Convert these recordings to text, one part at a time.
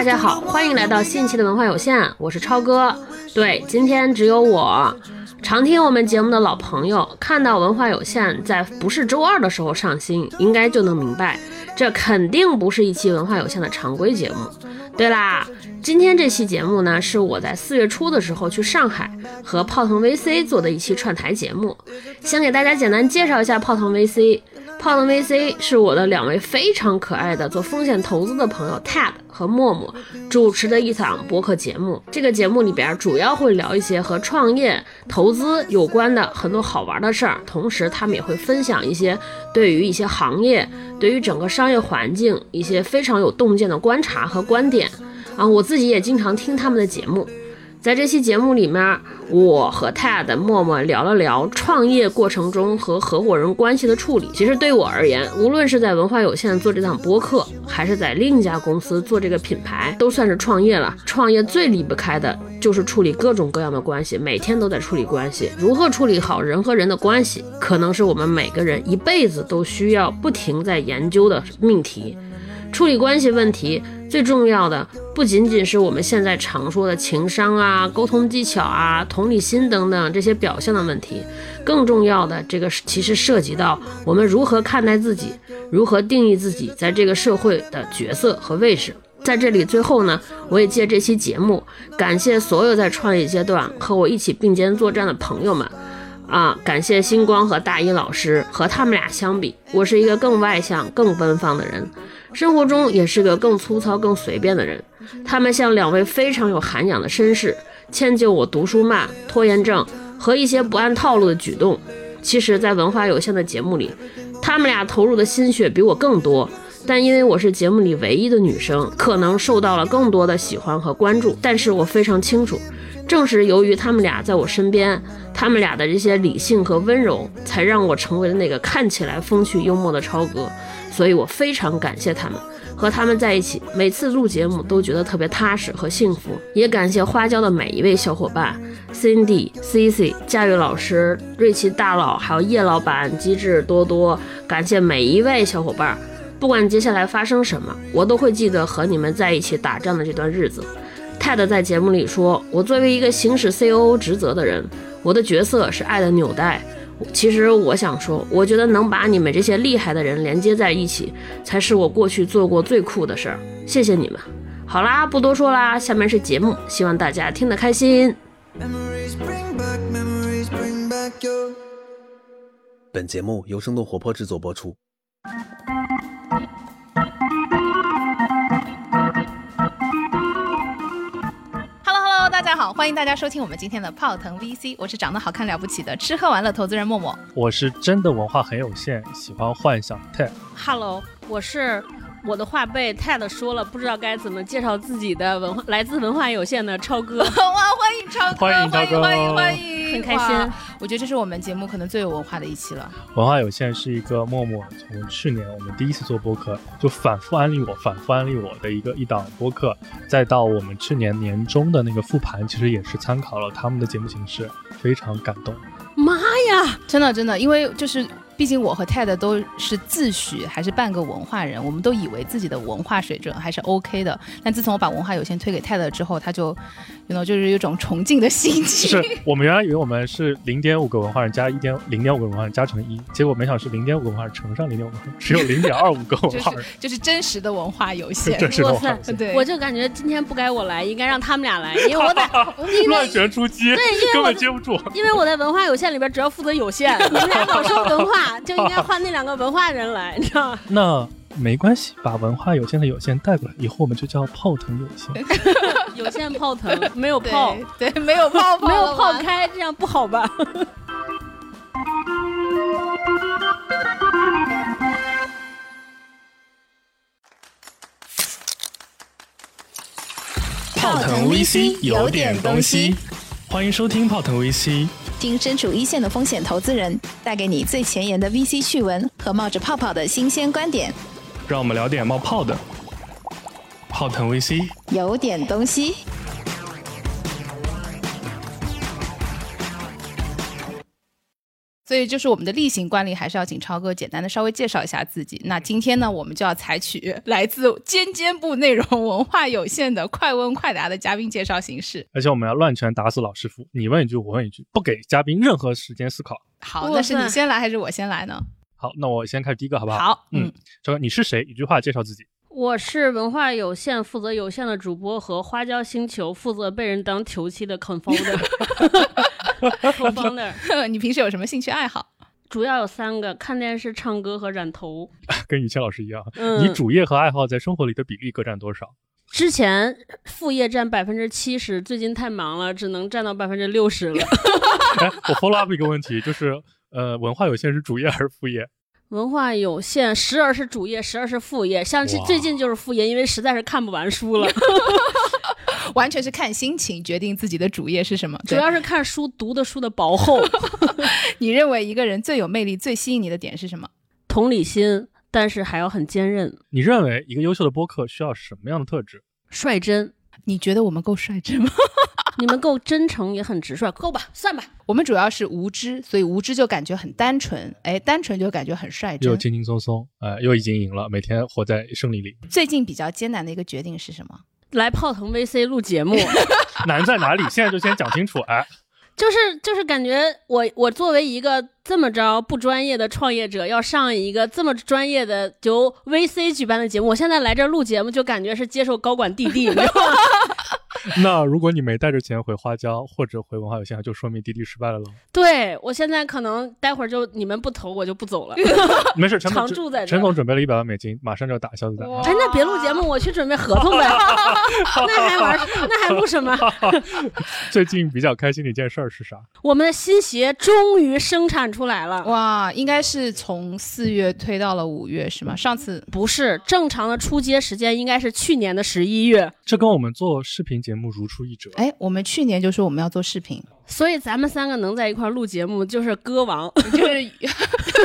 大家好，欢迎来到新一期的文化有限，我是超哥。对，今天只有我。常听我们节目的老朋友，看到文化有限在不是周二的时候上新，应该就能明白，这肯定不是一期文化有限的常规节目。对啦，今天这期节目呢，是我在四月初的时候去上海和泡腾 VC 做的一期串台节目。先给大家简单介绍一下泡腾 VC。泡腾 VC 是我的两位非常可爱的做风险投资的朋友 Ted 和默默主持的一档播客节目。这个节目里边主要会聊一些和创业、投资有关的很多好玩的事儿，同时他们也会分享一些对于一些行业、对于整个商业环境一些非常有洞见的观察和观点。啊，我自己也经常听他们的节目。在这期节目里面，我和 Ted、默默聊了聊创业过程中和合伙人关系的处理。其实对我而言，无论是在文化有限做这档播客，还是在另一家公司做这个品牌，都算是创业了。创业最离不开的就是处理各种各样的关系，每天都在处理关系。如何处理好人和人的关系，可能是我们每个人一辈子都需要不停在研究的命题。处理关系问题最重要的不仅仅是我们现在常说的情商啊、沟通技巧啊、同理心等等这些表象的问题，更重要的这个其实涉及到我们如何看待自己，如何定义自己在这个社会的角色和位置。在这里，最后呢，我也借这期节目感谢所有在创业阶段和我一起并肩作战的朋友们。啊，感谢星光和大一老师，和他们俩相比，我是一个更外向、更奔放的人。生活中也是个更粗糙、更随便的人。他们像两位非常有涵养的绅士，迁就我读书慢、拖延症和一些不按套路的举动。其实，在文化有限的节目里，他们俩投入的心血比我更多。但因为我是节目里唯一的女生，可能受到了更多的喜欢和关注。但是我非常清楚，正是由于他们俩在我身边，他们俩的这些理性和温柔，才让我成为了那个看起来风趣幽默的超哥。所以我非常感谢他们，和他们在一起，每次录节目都觉得特别踏实和幸福。也感谢花椒的每一位小伙伴，Cindy、Cici、佳宇老师、瑞奇大佬，还有叶老板、机智多多。感谢每一位小伙伴，不管接下来发生什么，我都会记得和你们在一起打仗的这段日子。Ted 在节目里说，我作为一个行使 COO 职责的人，我的角色是爱的纽带。其实我想说，我觉得能把你们这些厉害的人连接在一起，才是我过去做过最酷的事儿。谢谢你们。好啦，不多说啦，下面是节目，希望大家听得开心。本节目由生动活泼制作播出。欢迎大家收听我们今天的泡腾 VC，我是长得好看了不起的吃喝玩乐投资人默默，我是真的文化很有限，喜欢幻想 Ted。Hello，我是我的话被 Ted 说了，不知道该怎么介绍自己的文化，来自文化有限的超哥。哇，欢迎超哥，欢迎超哥，欢迎欢迎。很开心，我觉得这是我们节目可能最有文化的一期了。文化有限是一个默默从去年我们第一次做播客，就反复安利我，反复安利我的一个一档播客，再到我们去年年中的那个复盘，其实也是参考了他们的节目形式，非常感动。妈呀，真的真的，因为就是。毕竟我和 Ted 都是自诩还是半个文化人，我们都以为自己的文化水准还是 OK 的。但自从我把文化有限推给 Ted 之后，他就，you know，就是有种崇敬的心情。是我们原来以为我们是零点五个文化人加一点零点五个文化人加成一，结果没想是零点五个文化人乘上零点五，只有零点二五个文化人。就是真实的文化有限。哇塞，对，我就感觉今天不该我来，应该让他们俩来，因为我在 乱拳出击，对，因为根本接不住。因为我在文化有限里边只要负责有限，你们俩老说文化。就应该换那两个文化人来，你知道吗？那没关系，把文化有限的有限带过来，以后我们就叫泡腾有限。有限泡腾，没有泡，对，没有泡，没有泡开，这样不好吧？泡腾 VC 有点东西，欢迎收听泡腾 VC。听身处一线的风险投资人带给你最前沿的 VC 趣闻和冒着泡泡的新鲜观点，让我们聊点冒泡的。泡腾 VC 有点东西。所以就是我们的例行惯例，还是要请超哥简单的稍微介绍一下自己。那今天呢，我们就要采取 来自尖尖部内容文化有限的快问快答的嘉宾介绍形式。而且我们要乱拳打死老师傅，你问一句我问一句，不给嘉宾任何时间思考。好，那是你先来还是我先来呢？好，那我先开始第一个，好不好？好，嗯超哥你是谁？一句话介绍自己。我是文化有限负责有限的主播和花椒星球负责被人当球妻的 confounder。confounder 你平时有什么兴趣爱好？主要有三个：看电视、唱歌和染头。跟雨倩老师一样，嗯你主业和爱好在生活里的比例各占多少？之前副业占百分之七十，最近太忙了，只能占到百分之六十了。哎，我 follow up 一个问题，就是呃，文化有限是主业还是副业？文化有限，时而是主业，时而是副业。像是最近就是副业，因为实在是看不完书了，完全是看心情决定自己的主业是什么。主要是看书读的书的薄厚，你认为一个人最有魅力、最吸引你的点是什么？同理心，但是还要很坚韧、你认为一个优秀的播客需要什么样的特质？率真。你觉得我们够率真吗？你们够真诚，也很直率，够吧，算吧。我们主要是无知，所以无知就感觉很单纯，哎，单纯就感觉很率真。又轻轻松松，呃，又已经赢了，每天活在胜利里。最近比较艰难的一个决定是什么？来泡腾 VC 录节目，难在哪里？现在就先讲清楚。哎，就是就是感觉我我作为一个这么着不专业的创业者，要上一个这么专业的由 VC 举办的节目，我现在来这儿录节目，就感觉是接受高管弟弟，你知道吗？那如果你没带着钱回花椒或者回文化有限，就说明滴滴失败了喽。对我现在可能待会儿就你们不投，我就不走了。没事，陈总常住在这陈总准备了一百万美金，马上就要打消子弹。哎，那别录节目，我去准备合同呗。那还玩？那还录什么？最近比较开心的一件事儿是啥？我们的新鞋终于生产出来了。哇，应该是从四月推到了五月是吗？上次不是正常的出街时间，应该是去年的十一月。这跟我们做视频节目如出一辙。哎，我们去年就说我们要做视频，所以咱们三个能在一块儿录节目，就是歌王。就是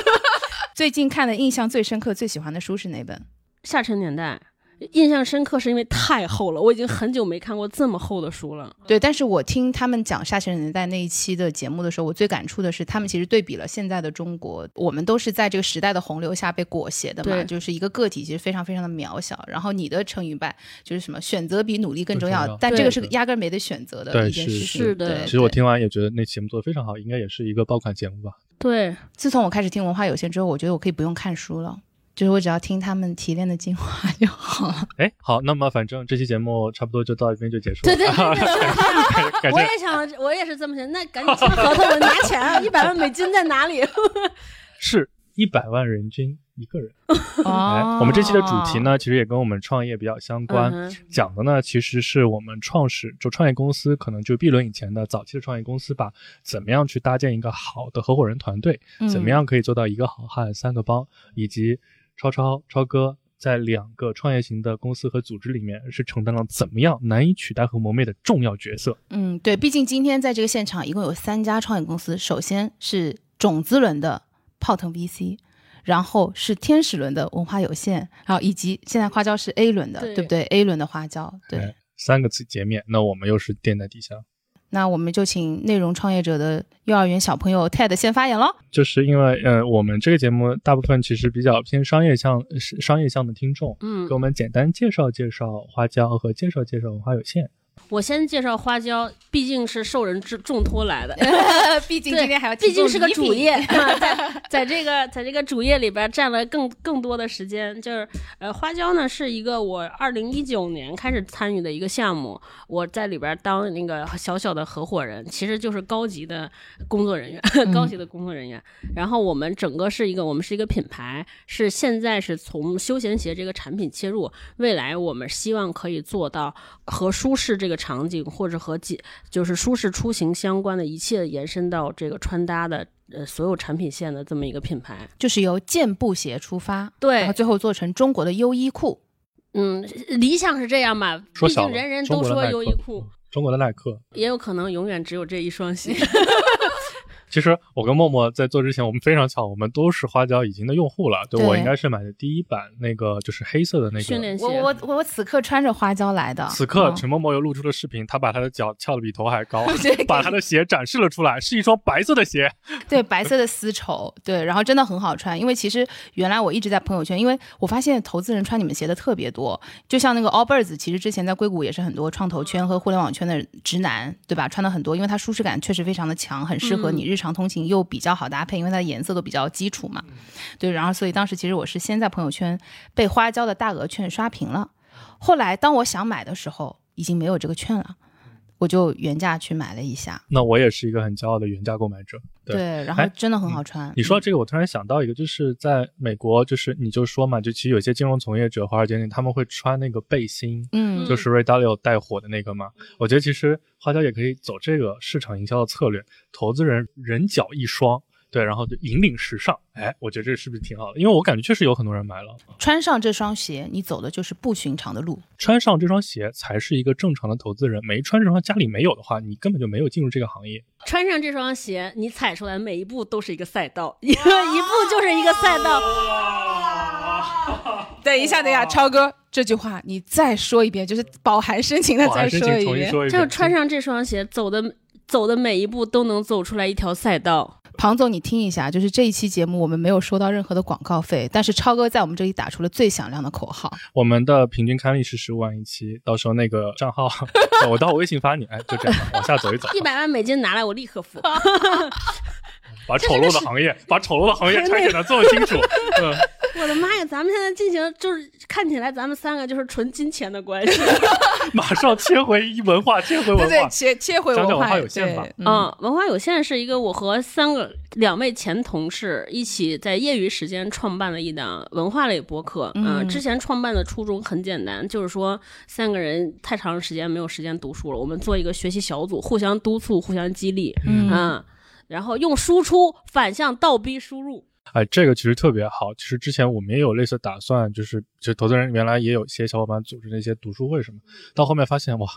最近看的印象最深刻、最喜欢的书是哪本？下沉年代，印象深刻是因为太厚了，我已经很久没看过这么厚的书了。对，但是我听他们讲下沉年代那一期的节目的时候，我最感触的是，他们其实对比了现在的中国，我们都是在这个时代的洪流下被裹挟的嘛，就是一个个体其实非常非常的渺小。然后你的成语败就是什么，选择比努力更重要，但这个是压根儿没得选择的对一件是事情。是的对其实我听完也觉得那节目做的非常好，应该也是一个爆款节目吧。对，自从我开始听文化有限之后，我觉得我可以不用看书了。就是我只要听他们提炼的精华 就好了。哎，好，那么反正这期节目差不多就到这边就结束了。对对对 对感谢我也想，我也是这么想。那赶紧签合同，拿钱，一百万美金在哪里？是一百万人均一个人。哎哦，我们这期的主题？呢，其实也跟我们创业比较相关。嗯讲的呢，其实是我们创始就创业公司，可能就 B 轮以前的早期的创业公司吧，怎么样去搭建一个好的合伙人团队，嗯怎么样可以做到一个好汉三个帮，以及超超超哥在两个创业型的公司和组织里面是承担了怎么样难以取代和磨灭的重要角色。嗯，对，毕竟今天在这个现场一共有三家创业公司，首先是种子轮的泡腾 VC。然后是天使轮的文化有限，然后以及现在花椒是 A 轮的，对对不对？A 轮的花椒，对。哎三个字截面，那我们又是垫在底下。那我们就请内容创业者的幼儿园小朋友 TED 先发言喽。就是因为呃，我们这个节目大部分其实比较偏商业向商业向的听众，嗯给我们简单介绍介绍花椒和介绍介绍文化有限。我先介绍花椒，毕竟是受人之重托来的。毕竟对今天还要毕竟是个主业，啊在在这个在这个主业里边占了更更多的时间。就是呃，花椒呢是一个我二零一九年开始参与的一个项目，我在里边当那个小小的合伙人，其实就是高级的工作人员，高级的工作人员。然后我们整个是一个，我们是一个品牌，是现在是从休闲鞋这个产品切入，未来我们希望可以做到和舒适这个场景，或者和几就是舒适出行相关的一切延伸到这个穿搭的呃所有产品线的这么一个品牌。就是由健步鞋出发，对然后最后做成中国的优衣库。嗯，理想是这样吧，毕说小了竟人人都说优衣库，中国的耐克。也有可能永远只有这一双鞋。其实我跟默默在做之前，我们非常巧，我们都是花椒已经的用户了。对对我应该是买的第一版那个就是黑色的那个。训练鞋我我我我此刻穿着花椒来的。此刻嗯陈默默又露出了视频，他把他的脚翘得比头还高，把他的鞋展示了出来，是一双白色的鞋。对白色的丝绸，对，然后真的很好穿。因为其实原来我一直在朋友圈，因为我发现投资人穿你们鞋的特别多，就像那个 Allbirds，其实之前在硅谷也是很多创投圈和互联网圈的直男，对吧？穿的很多，因为它舒适感确实非常的强，很适合你日常通勤，又比较好搭配，因为它的颜色都比较基础嘛。对，然后所以当时其实我是先在朋友圈被花椒的大额券刷屏了，后来当我想买的时候，已经没有这个券了。我就原价去买了一下，那我也是一个很骄傲的原价购买者。对对，然后哎真的很好穿。你说到这个，我突然想到一个，就是在美国，就是你就说嘛，就其实有些金融从业者、华尔街那他们会穿那个背心，嗯，就是 Ray Dalio 带火的那个嘛。我觉得其实花椒也可以走这个市场营销的策略，投资人人脚一双，对，然后就引领时尚。哎，我觉得这是不是挺好的？因为我感觉确实有很多人买了，穿上这双鞋，你走的就是不寻常的路。穿上这双鞋才是一个正常的投资人。没穿这双家里没有的话，你根本就没有进入这个行业。穿上这双鞋，你踩出来每一步都是一个赛道，一 个一步就是一个赛道。等一下，等一下，超哥这句话你再说一遍，就是饱含深情的再说一遍。说一遍，就是穿上这双鞋，走的走的每一步都能走出来一条赛道。庞总，你听一下，就是这一期节目我们没有收到任何的广告费，但是超哥在我们这里打出了最响亮的口号。我们的平均刊例是十五万一期，到时候那个 账号我到我微信发你，哎，就这样，往下走一走，一百万美金拿来，我立刻付。把丑陋的行业，把丑陋的行业拆解的这么清楚，嗯，我的妈呀，咱们现在进行就是看起来咱们三个就是纯金钱的关系。马上切回一文化，切回文化对，切切回讲讲文化有限吧嗯，嗯，文化有限是一个我和三个两位前同事一起在业余时间创办了一档文化类播客。嗯之前创办的初衷很简单，就是说三个人太长时间没有时间读书了，我们做一个学习小组，互相督促，互相激励。嗯嗯，然后用输出反向倒逼输入。哎，这个其实特别好。其实之前我们也有类似打算，就是就投资人原来也有些小伙伴组织那些读书会什么，到后面发现哇，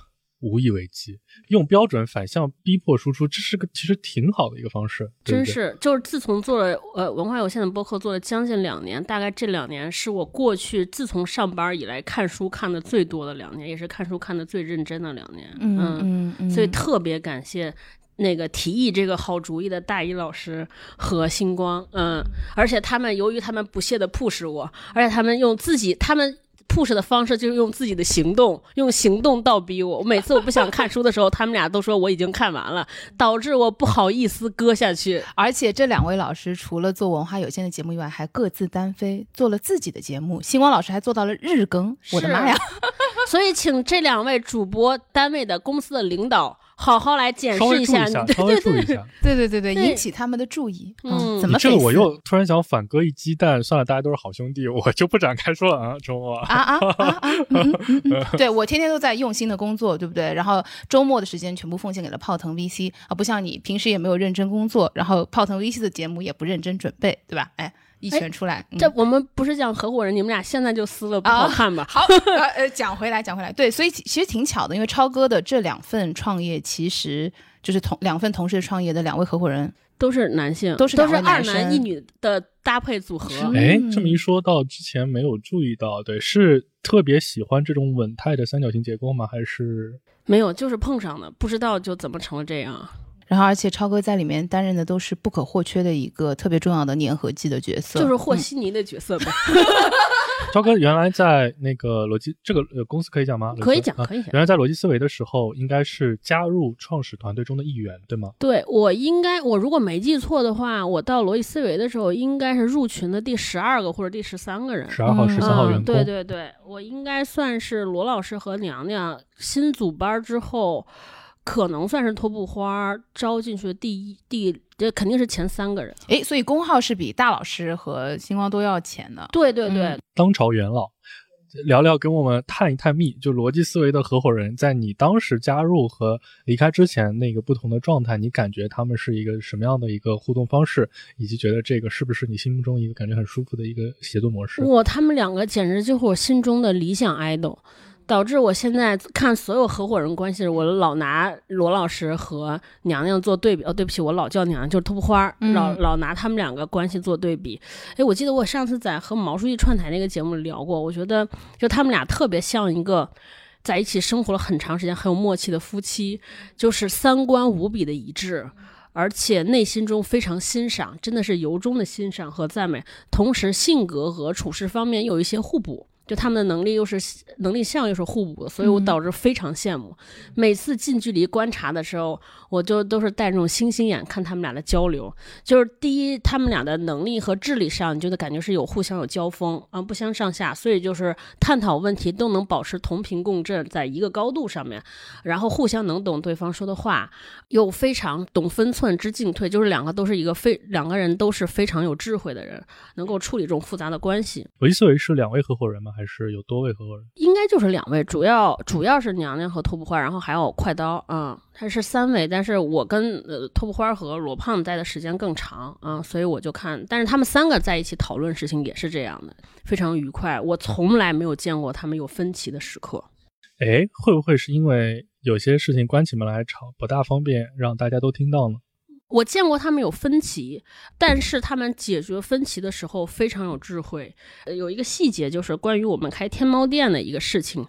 无以为继。用标准反向逼迫输出，这是个其实挺好的一个方式，对对真是，就是自从做了呃文化有限的播客做了将近两年，大概这两年是我过去自从上班以来看书看的最多的两年，也是看书看的最认真的两年。嗯嗯嗯，所以特别感谢那个提议这个好主意的大一老师和星光，嗯，而且他们由于他们不懈的 push 我，而且他们用自己他们。push 的方式就是用自己的行动，用行动倒逼我。我每次我不想看书的时候，他们俩都说我已经看完了，导致我不好意思搁下去。而且这两位老师除了做文化有限的节目以外，还各自单飞做了自己的节目。星光老师还做到了日更，我的妈呀！所以，请这两位主播单位的公司的领导好好来检稍视下你，微注意一下，对稍微对对注意一下。对对对对，引起他们的注意。嗯怎么这个我又突然想反戈一鸡蛋，算了，大家都是好兄弟，我就不展开说了啊，周末。啊啊啊啊！嗯嗯嗯嗯，对我天天都在用心的工作，对不对？然后周末的时间全部奉献给了泡腾 VC 啊，不像你平时也没有认真工作，然后泡腾 VC 的节目也不认真准备，对吧？哎，一拳出来，嗯这我们不是讲合伙人，你们俩现在就撕了不好看吧？好，呃呃，讲回来，讲回来，对，所以其其实挺巧的，因为超哥的这两份创业，其实就是同两份同时创业的两位合伙人，都是男性，都是都是二男一女的搭配组合。哎，这么一说到之前没有注意到，对，是特别喜欢这种稳态的三角形结构吗？还是没有，就是碰上的，不知道就怎么成了这样。然后而且超哥在里面担任的都是不可或缺的一个特别重要的粘合剂的角色，就是和嗯稀泥的角色呗，超哥原来在那个逻辑这个呃公司可以讲吗？可以讲，啊可以讲。原来在逻辑思维的时候，应该是加入创始团队中的一员，对吗？对我应该，我如果没记错的话，我到逻辑思维的时候，应该是入群的第十二个或者第十三个人。十二号、嗯十三号员嗯，工，对对对，我应该算是罗老师和娘娘新组班之后，可能算是托布花招进去的第一第，这肯定是前三个人。哎，所以工号是比大老师和星光都要前的。对对对，嗯当朝元老。聊聊，跟我们探一探秘，就逻辑思维的合伙人，在你当时加入和离开之前那个不同的状态，你感觉他们是一个什么样的一个互动方式，以及觉得这个是不是你心目中一个感觉很舒服的一个协作模式？哇，他们两个简直就是我心中的理想 idol。导致我现在看所有合伙人关系，我老拿罗老师和娘娘做对比。哦，对不起，我老叫娘娘，就是托布花，嗯老老拿他们两个关系做对比。哎，我记得我上次在和毛书记串台那个节目聊过，我觉得就他们俩特别像一个。在一起生活了很长时间、很有默契的夫妻，就是三观无比的一致，而且内心中非常欣赏，真的是由衷的欣赏和赞美。同时，性格和处事方面有一些互补，就他们的能力又是能力项又是互补的，所以我导致非常羡慕。每次近距离观察的时候，我就都是带那种星星眼看他们俩的交流。就是第一，他们俩的能力和智力上，你就得感觉是有互相有交锋啊，不相上下，所以就是探讨问题都能保持同频共振，在一个高度上面，然后互相能懂对方说的话，又非常懂分寸知进退，就是两个都是一个非两个人都是非常有智慧的人，能够处理这种复杂的关系。我一思维是两位合伙人吗？还是有多位合伙人？应该就是两位，主要主要是娘娘和托布花，然后还有快刀，嗯，他是三位，但是我跟呃托布花和罗胖待的时间更长啊、所以我就看，但是他们三个在一起讨论事情也是这样的，非常愉快，我从来没有见过他们有分歧的时刻。哎，会不会是因为有些事情关起门来吵，不大方便让大家都听到呢？我见过他们有分歧，但是他们解决分歧的时候非常有智慧。呃，有一个细节就是关于我们开天猫店的一个事情，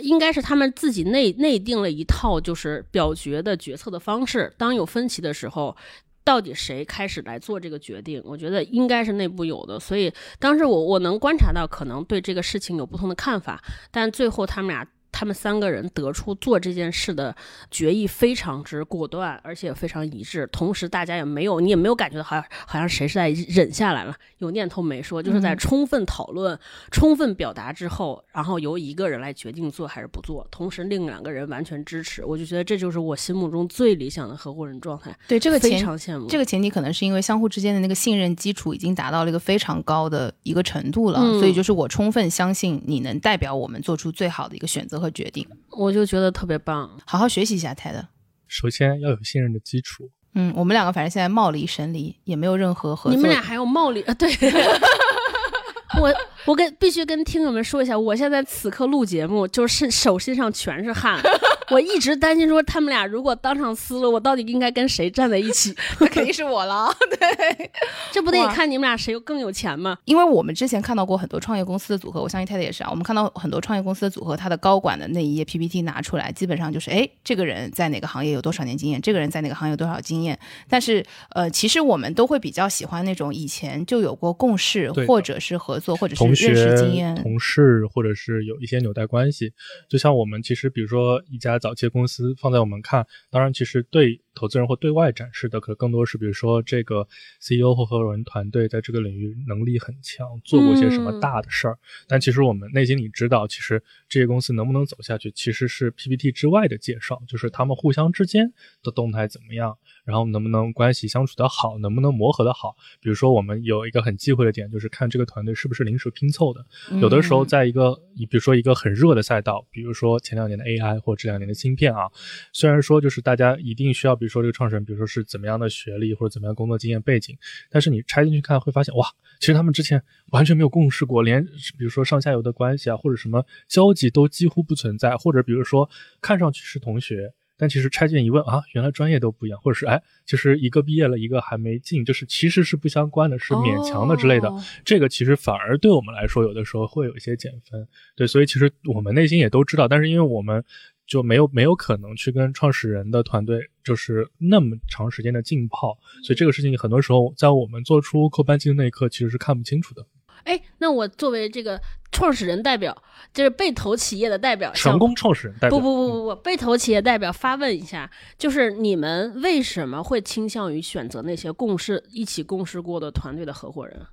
应该是他们自己内内定了一套就是表决的决策的方式。当有分歧的时候，到底谁开始来做这个决定？我觉得应该是内部有的，所以当时我我能观察到，可能对这个事情有不同的看法，但最后他们俩。他们三个人得出做这件事的决议非常之果断，而且非常一致。同时，大家也没有，你也没有感觉到好像好像谁是在忍下来了，有念头没说，就是在充分讨论、充分表达之后，然后由一个人来决定做还是不做，同时另两个人完全支持。我就觉得这就是我心目中最理想的合伙人状态，对这个前常羡慕。这个前提可能是因为相互之间的那个信任基础已经达到了一个非常高的一个程度了，嗯所以就是我充分相信你能代表我们做出最好的一个选择和决定。我就觉得特别棒。好好学习一下 TED。首先要有信任的基础。嗯，我们两个反正现在貌离神离，也没有任何合作。你们俩还有貌离啊？对，我我跟必须跟听友们说一下，我现在此刻录节目，就是手心上全是汗。我一直担心说，他们俩如果当场撕了，我到底应该跟谁站在一起？那肯定是我了，对。这不得看你们俩谁更有钱吗？因为我们之前看到过很多创业公司的组合，我相信 TED 也是啊。我们看到很多创业公司的组合，它的高管的那一页 PPT 拿出来，基本上就是，哎，这个人在哪个行业有多少年经验，这个人在哪个行业有多少经验。但是，呃，其实我们都会比较喜欢那种以前就有过共识对，的或者是合作，或者是同认识经学验。、同事，或者是有一些纽带关系。就像我们其实，比如说一家早期的公司，放在我们看，当然其实对投资人或对外展示的，可能更多是比如说这个 CEO 或合伙人团队在这个领域能力很强，做过些什么嗯大的事儿。但其实我们内心里知道，其实这些公司能不能走下去，其实是 PPT 之外的介绍，就是他们互相之间的动态怎么样，然后能不能关系相处得好，能不能磨合得好。比如说，我们有一个很忌讳的点，就是看这个团队是不是临时拼凑的。有的时候，嗯在一个，你比如说一个很热的赛道，比如说前两年的 AI 或这两年的芯片啊，虽然说就是大家一定需要，比如说这个创始人，比如说是怎么样的学历或者怎么样工作经验背景，但是你拆进去看会发现，哇，其实他们之前完全没有共事过，连比如说上下游的关系啊，或者什么交集都几乎不存在，或者比如说看上去是同学。但其实拆进一问啊，原来专业都不一样，或者是哎，其实一个毕业了，一个还没进，就是其实是不相关的，是勉强的之类的。哦这个其实反而对我们来说，有的时候会有一些减分。对，所以其实我们内心也都知道，但是因为我们就没有没有可能去跟创始人的团队就是那么长时间的浸泡，所以这个事情很多时候在我们做出扣扳机的那一刻，其实是看不清楚的。哎，那我作为这个创始人代表，就是被投企业的代表，成功创始人代表不不不不不，被投企业代表发问一下，就是你们为什么会倾向于选择那些共事一起共事过的团队的合伙人？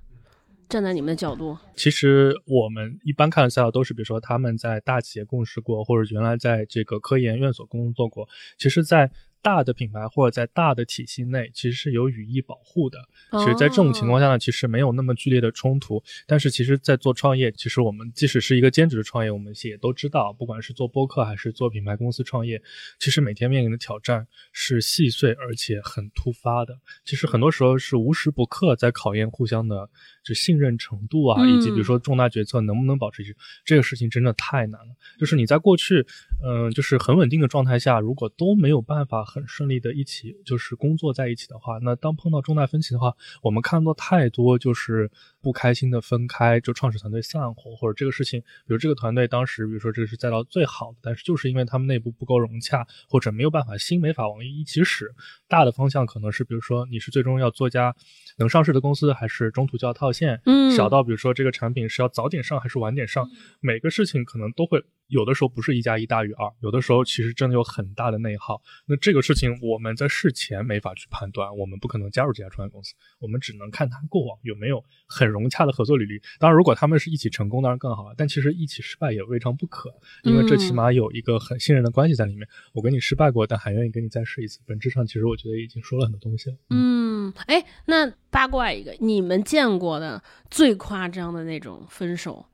站在你们的角度，其实我们一般看的赛道都是，比如说他们在大企业共事过，或者原来在这个科研院所工作过。其实，在大的品牌或者在大的体系内，其实是有语义保护的。其实，在这种情况下呢，其实没有那么剧烈的冲突。但是，其实，在做创业，其实我们即使是一个兼职的创业，我们也都知道，不管是做播客还是做品牌公司创业，其实每天面临的挑战是细碎而且很突发的。其实很多时候是无时不刻在考验互相的就信任程度啊，以及比如说重大决策能不能保持一致，这个事情真的太难了。就是你在过去，嗯，就是很稳定的状态下，如果都没有办法很顺利的一起就是工作在一起的话，那当碰到重大分歧的话，我们看到太多就是不开心的分开，就创始团队散伙，或者这个事情，比如这个团队当时，比如说这个是赛道最好的，但是就是因为他们内部不够融洽，或者没有办法心没法往一起使。大的方向可能是，比如说你是最终要做家能上市的公司，还是中途就要套现？嗯，小到比如说这个产品是要早点上还是晚点上，每个事情可能都会有的时候不是一加一大于二，有的时候其实真的有很大的内耗。那这个事情我们在事前没法去判断，我们不可能加入这家创业公司，我们只能看他过往有没有很融洽的合作履历。当然，如果他们是一起成功，当然更好了。但其实一起失败也未尝不可，因为这起码有一个很信任的关系在里面。我跟你失败过，但还愿意跟你再试一次。本质上，其实我觉得已经说了很多东西了。嗯，哎，那八卦一个，你们见过的最夸张的那种分手，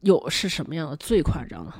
有是什么样的？最夸张的？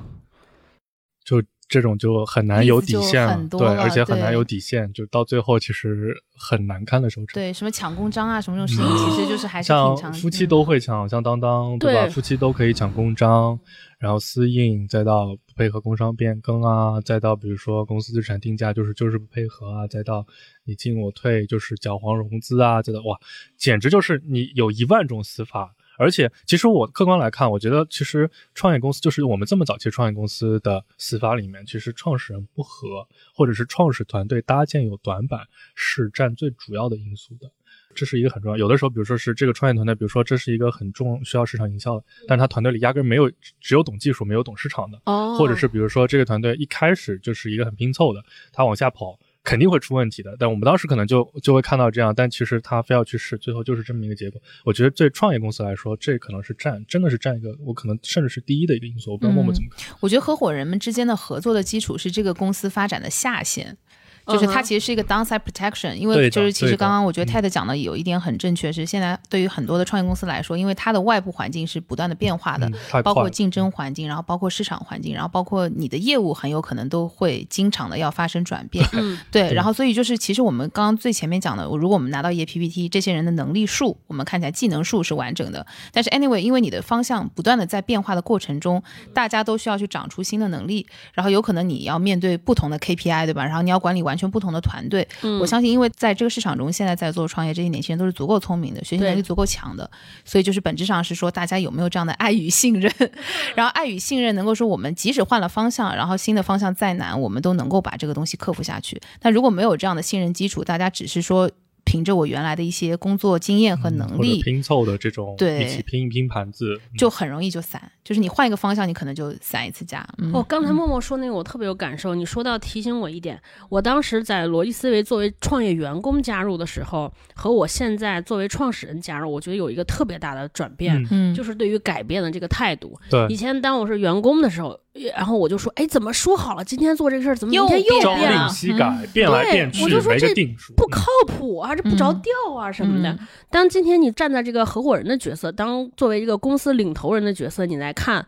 就这种就很难有底线，对，而且很难有底线，就到最后其实很难看的收场。对，什么抢公章啊，什么这种事情，其实就是还是像夫妻都会抢，像当当对吧？对夫妻都可以抢公章，然后私印，再到不配合工商变更啊，再到比如说公司资产定价就是就是不配合啊，再到你进我退就是搅黄融资啊，再到哇，简直就是你有一万种死法。而且，其实我客观来看，我觉得其实创业公司就是我们这么早期创业公司的死法里面，其实创始人不和，或者是创始团队搭建有短板，是占最主要的因素的。这是一个很重要。有的时候，比如说是这个创业团队，比如说这是一个很重需要市场营销的，但是他团队里压根没有只有懂技术没有懂市场的，哦，或者是比如说这个团队一开始就是一个很拼凑的，他往下跑肯定会出问题的。但我们当时可能就就会看到这样，但其实他非要去试，最后就是这么一个结果。我觉得对创业公司来说，这可能是占真的是占一个我可能甚至是第一的一个因素。我不知道默默怎么看。我觉得合伙人们之间的合作的基础是这个公司发展的下限。就是它其实是一个 downside protection，因为就是其实刚刚我觉得嗯 Ted 讲的有一点很正确，是现在对于很多的创业公司来说，因为它的外部环境是不断的变化的包括竞争环境，然后包括市场环境，然后包括你的业务很有可能都会经常的要发生转变。嗯对，然后所以就是，其实我们刚刚最前面讲的，如果我们拿到一页 PPT，这些人的能力数，我们看起来技能数是完整的，但是 anyway，因为你的方向不断的在变化的过程中，大家都需要去长出新的能力，然后有可能你要面对不同的 KPI，对吧？然后你要管理完全不同的团队。嗯我相信，因为在这个市场中，现在在做创业这些年轻人都是足够聪明的，学习能力足够强的，所以就是本质上是说，大家有没有这样的爱与信任？然后爱与信任能够说，我们即使换了方向，然后新的方向再难，我们都能够把这个东西克服下去。但如果没有这样的信任基础，大家只是说凭着我原来的一些工作经验和能力，拼凑的这种对一起拼一拼盘子，嗯就很容易就散。就是你换一个方向，你可能就散一次家。嗯，哦，刚才默默说那个我特别有感受，你说到提醒我一点，我当时在逻辑思维作为创业员工加入的时候，和我现在作为创始人加入，我觉得有一个特别大的转变，嗯嗯，就是对于改变的这个态度。对以前当我是员工的时候，然后我就说，哎，怎么说好了，今天做这个事儿，怎么明又天又变了令？夕改，变来对变去我就，说这，不靠谱啊，这不着嗯调啊什么的。嗯当今天你站在这个合伙人的角色，当作为一个公司领头人的角色，你来看，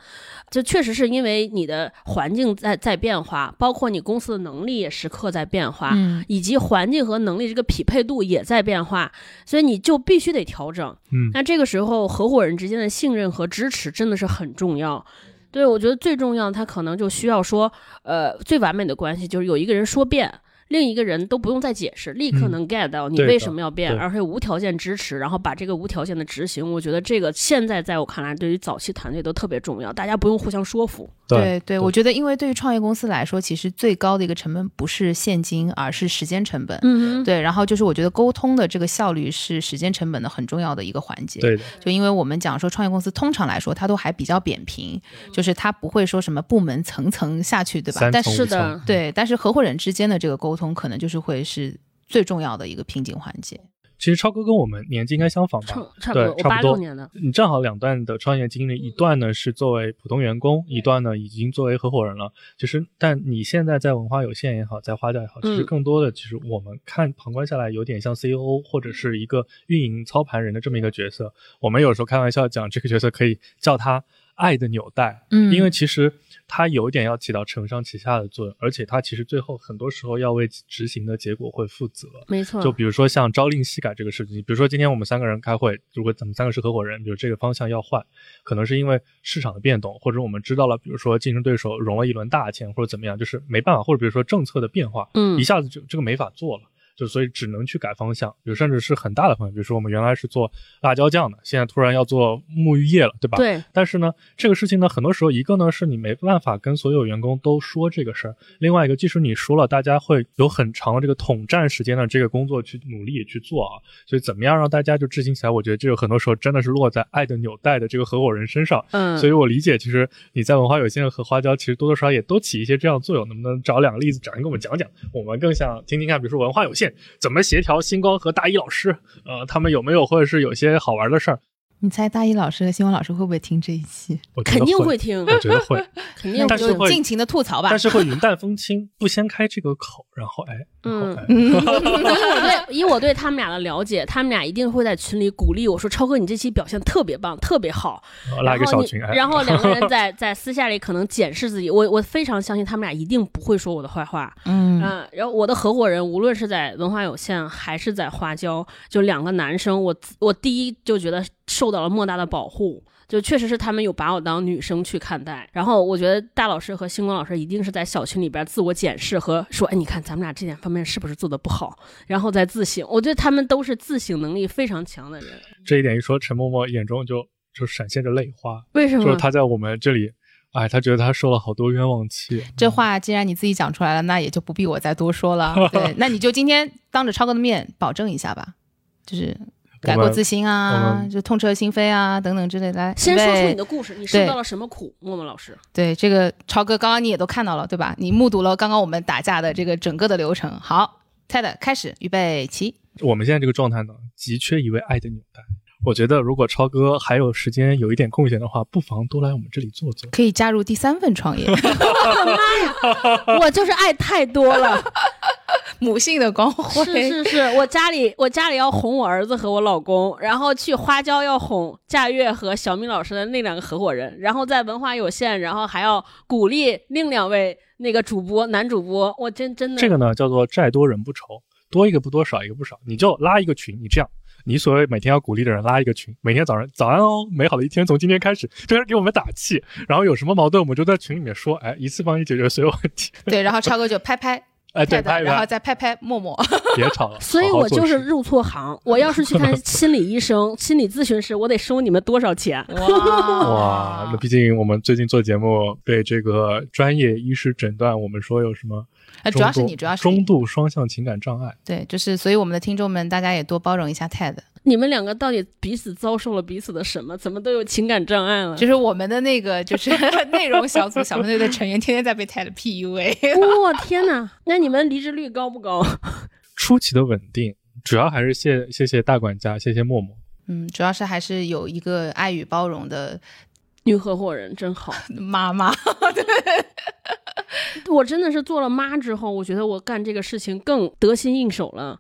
就确实是因为你的环境在在变化，包括你公司的能力也时刻在变化，嗯以及环境和能力这个匹配度也在变化，所以你就必须得调整。嗯那这个时候，合伙人之间的信任和支持真的是很重要。对，我觉得最重要，他可能就需要说，呃，最完美的关系就是有一个人说变，另一个人都不用再解释，立刻嗯能 get 到你为什么要变，对而且无条件支持，然后把这个无条件的执行。我觉得这个现在在我看来，对于早期团队都特别重要，大家不用互相说服。对对，我觉得因为对于创业公司来说，其实最高的一个成本不是现金，而是时间成本。嗯，对，然后就是我觉得沟通的这个效率是时间成本的很重要的一个环节。对的，就因为我们讲说创业公司通常来说它都还比较扁平，就是它不会说什么部门层层下去，对吧？三但是是的对，但是合伙人之间的这个沟通可能就是会是最重要的一个瓶颈环节。其实超哥跟我们年纪应该相仿吧差？差不多，对，差不多。年的，你正好两段的创业经历，一段呢是作为普通员工，一段呢已经作为合伙人了。其实，但你现在在文化有限也好，在花掉也好，其实嗯更多的，其实我们看旁观下来，有点像 CEO 或者是一个运营操盘人的这么一个角色。我们有时候开玩笑讲，这个角色可以叫他爱的纽带，嗯因为其实它有一点要起到承上启下的作用，而且它其实最后很多时候要为执行的结果会负责。没错，就比如说像朝令夕改这个事情，比如说今天我们三个人开会，如果咱们三个是合伙人，比如这个方向要换，可能是因为市场的变动，或者我们知道了，比如说竞争对手融了一轮大钱，或者怎么样，就是没办法，或者比如说政策的变化，嗯一下子就这个没法做了。就所以只能去改方向，比如甚至是很大的方向，比如说我们原来是做辣椒酱的，现在突然要做沐浴液了，对吧？对，但是呢，这个事情呢，很多时候一个呢是你没办法跟所有员工都说这个事儿，另外一个即使你说了，大家会有很长的这个统战时间的这个工作去努力去做啊。所以怎么样让大家就执行起来，我觉得这个很多时候真的是落在爱的纽带的这个合伙人身上。嗯，所以我理解，其实你在文化有限和花椒，其实多多少少也都起一些这样的作用。能不能找两个例子，找人给我们讲讲？我们更想听听看，比如说文化有限怎么协调星光和大一老师，呃，他们有没有或者是有些好玩的事儿？你猜大一老师和新闻老师会不会听这一期？我肯定会会听，我觉得会。肯定会但是会尽情的吐槽吧。但是会云淡风轻，不先开这个口，然后哎，嗯以我对以我对他们俩的了解，他们俩一定会在群里鼓励我说：“超哥，你这期表现特别棒，特别好。然后拉一个小群，哎，然后两个人在在私下里可能检视自己，我我非常相信他们俩一定不会说我的坏话。嗯嗯，然后我的合伙人无论是在文化有限还是在花椒，就两个男生，我我第一就觉得受到了莫大的保护。就确实是他们有把我当女生去看待，然后我觉得大老师和星光老师一定是在小群里边自我检视和说，哎，你看咱们俩这点方面是不是做的不好，然后再自省。我觉得他们都是自省能力非常强的人。这一点一说，陈默默眼中就就闪现着泪花，为什么？就是他在我们这里，哎，他觉得他受了好多冤枉气。这话既然你自己讲出来了，那也就不必我再多说了。对，那你就今天当着超哥的面保证一下吧，就是改过自新啊，就痛彻心扉啊，等等之类的。来，先说出你的故事，你受到了什么苦？默默老师，对这个超哥，刚刚你也都看到了，对吧？你目睹了刚刚我们打架的这个整个的流程。好，Ted 开始，预备起。我们现在这个状态呢，急缺一位爱的纽带。我觉得如果超哥还有时间有一点空闲的话，不妨多来我们这里坐坐。可以加入第三份创业，我就是爱太多了。母性的光辉。是是是，我家里我家里要哄我儿子和我老公，然后去花椒要哄夏月和小米老师的那两个合伙人，然后在文化有限，然后还要鼓励另两位那个主播男主播，我真真的这个呢叫做债多人不愁，多一个不多，少一个不少，你就拉一个群，你这样。你所谓每天要鼓励的人拉一个群，每天早上早安哦，美好的一天从今天开始，就开始给我们打气。然后有什么矛盾，我们就在群里面说，哎，一次帮你解决所有问题。对，然后超哥就拍拍 哎，对拍拍，然后再拍拍默默。别吵了。所以我就是入错行。我要是去看 心理医生、心理咨询师，我得收你们多少钱？哇，那毕竟我们最近做节目被这个专业医师诊断，我们说有什么呃，主要是你，主要是。中度双向情感障碍。对，就是所以我们的听众们，大家也多包容一下 Ted。你们两个到底彼此遭受了彼此的什么？怎么都有情感障碍了？就是我们的那个就是 内容小组小分队的成员，天天在被 Ted PUA。哇、天哪！那你们离职率高不高？出奇的稳定，主要还是谢谢谢大管家，谢谢默默。嗯，主要是还是有一个爱与包容的女合伙人真好。妈妈。对 我真的是做了妈之后，我觉得我干这个事情更得心应手了。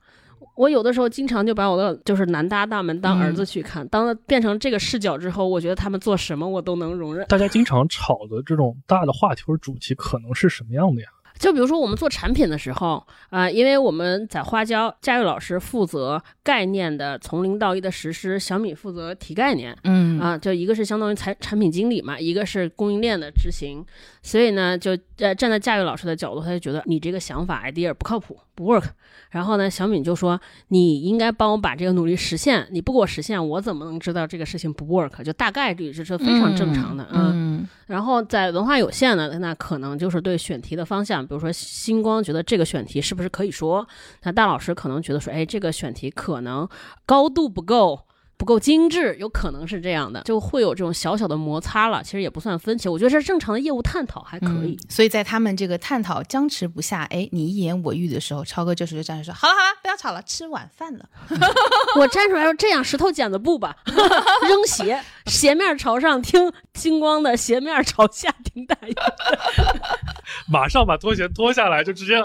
我有的时候经常就把我的就是男搭档们当儿子去看，当变成这个视角之后，我觉得他们做什么我都能容忍。大家经常吵的这种大的话题或者主题，可能是什么样的呀？就比如说我们做产品的时候，啊、因为我们在花椒，佳玉老师负责概念的从零到一的实施，小米负责提概念，嗯。啊，就一个是相当于产产品经理嘛，一个是供应链的执行，所以呢，就呃站在佳玉老师的角度，他就觉得你这个想法 idea 不靠谱，不 work。然后呢，小敏就说你应该帮我把这个努力实现，你不给我实现，我怎么能知道这个事情不 work？就大概率这是非常正常的，嗯嗯然后在文化有限呢，那可能就是对选题的方向，比如说星光觉得这个选题是不是可以说，那大老师可能觉得说，哎，这个选题可能高度不够。不够精致，有可能是这样的，就会有这种小小的摩擦了。其实也不算分歧，我觉得这是正常的业务探讨，还可以。嗯所以在他们这个探讨僵持不下，哎，你一言我语的时候，超哥这时候就站出来说：“好了好了，不要吵了，吃晚饭了。我站出来说这样石头剪子布吧，扔鞋，鞋面朝上听金光的，鞋面朝下听大鱼。马上把拖鞋脱下来，就直接，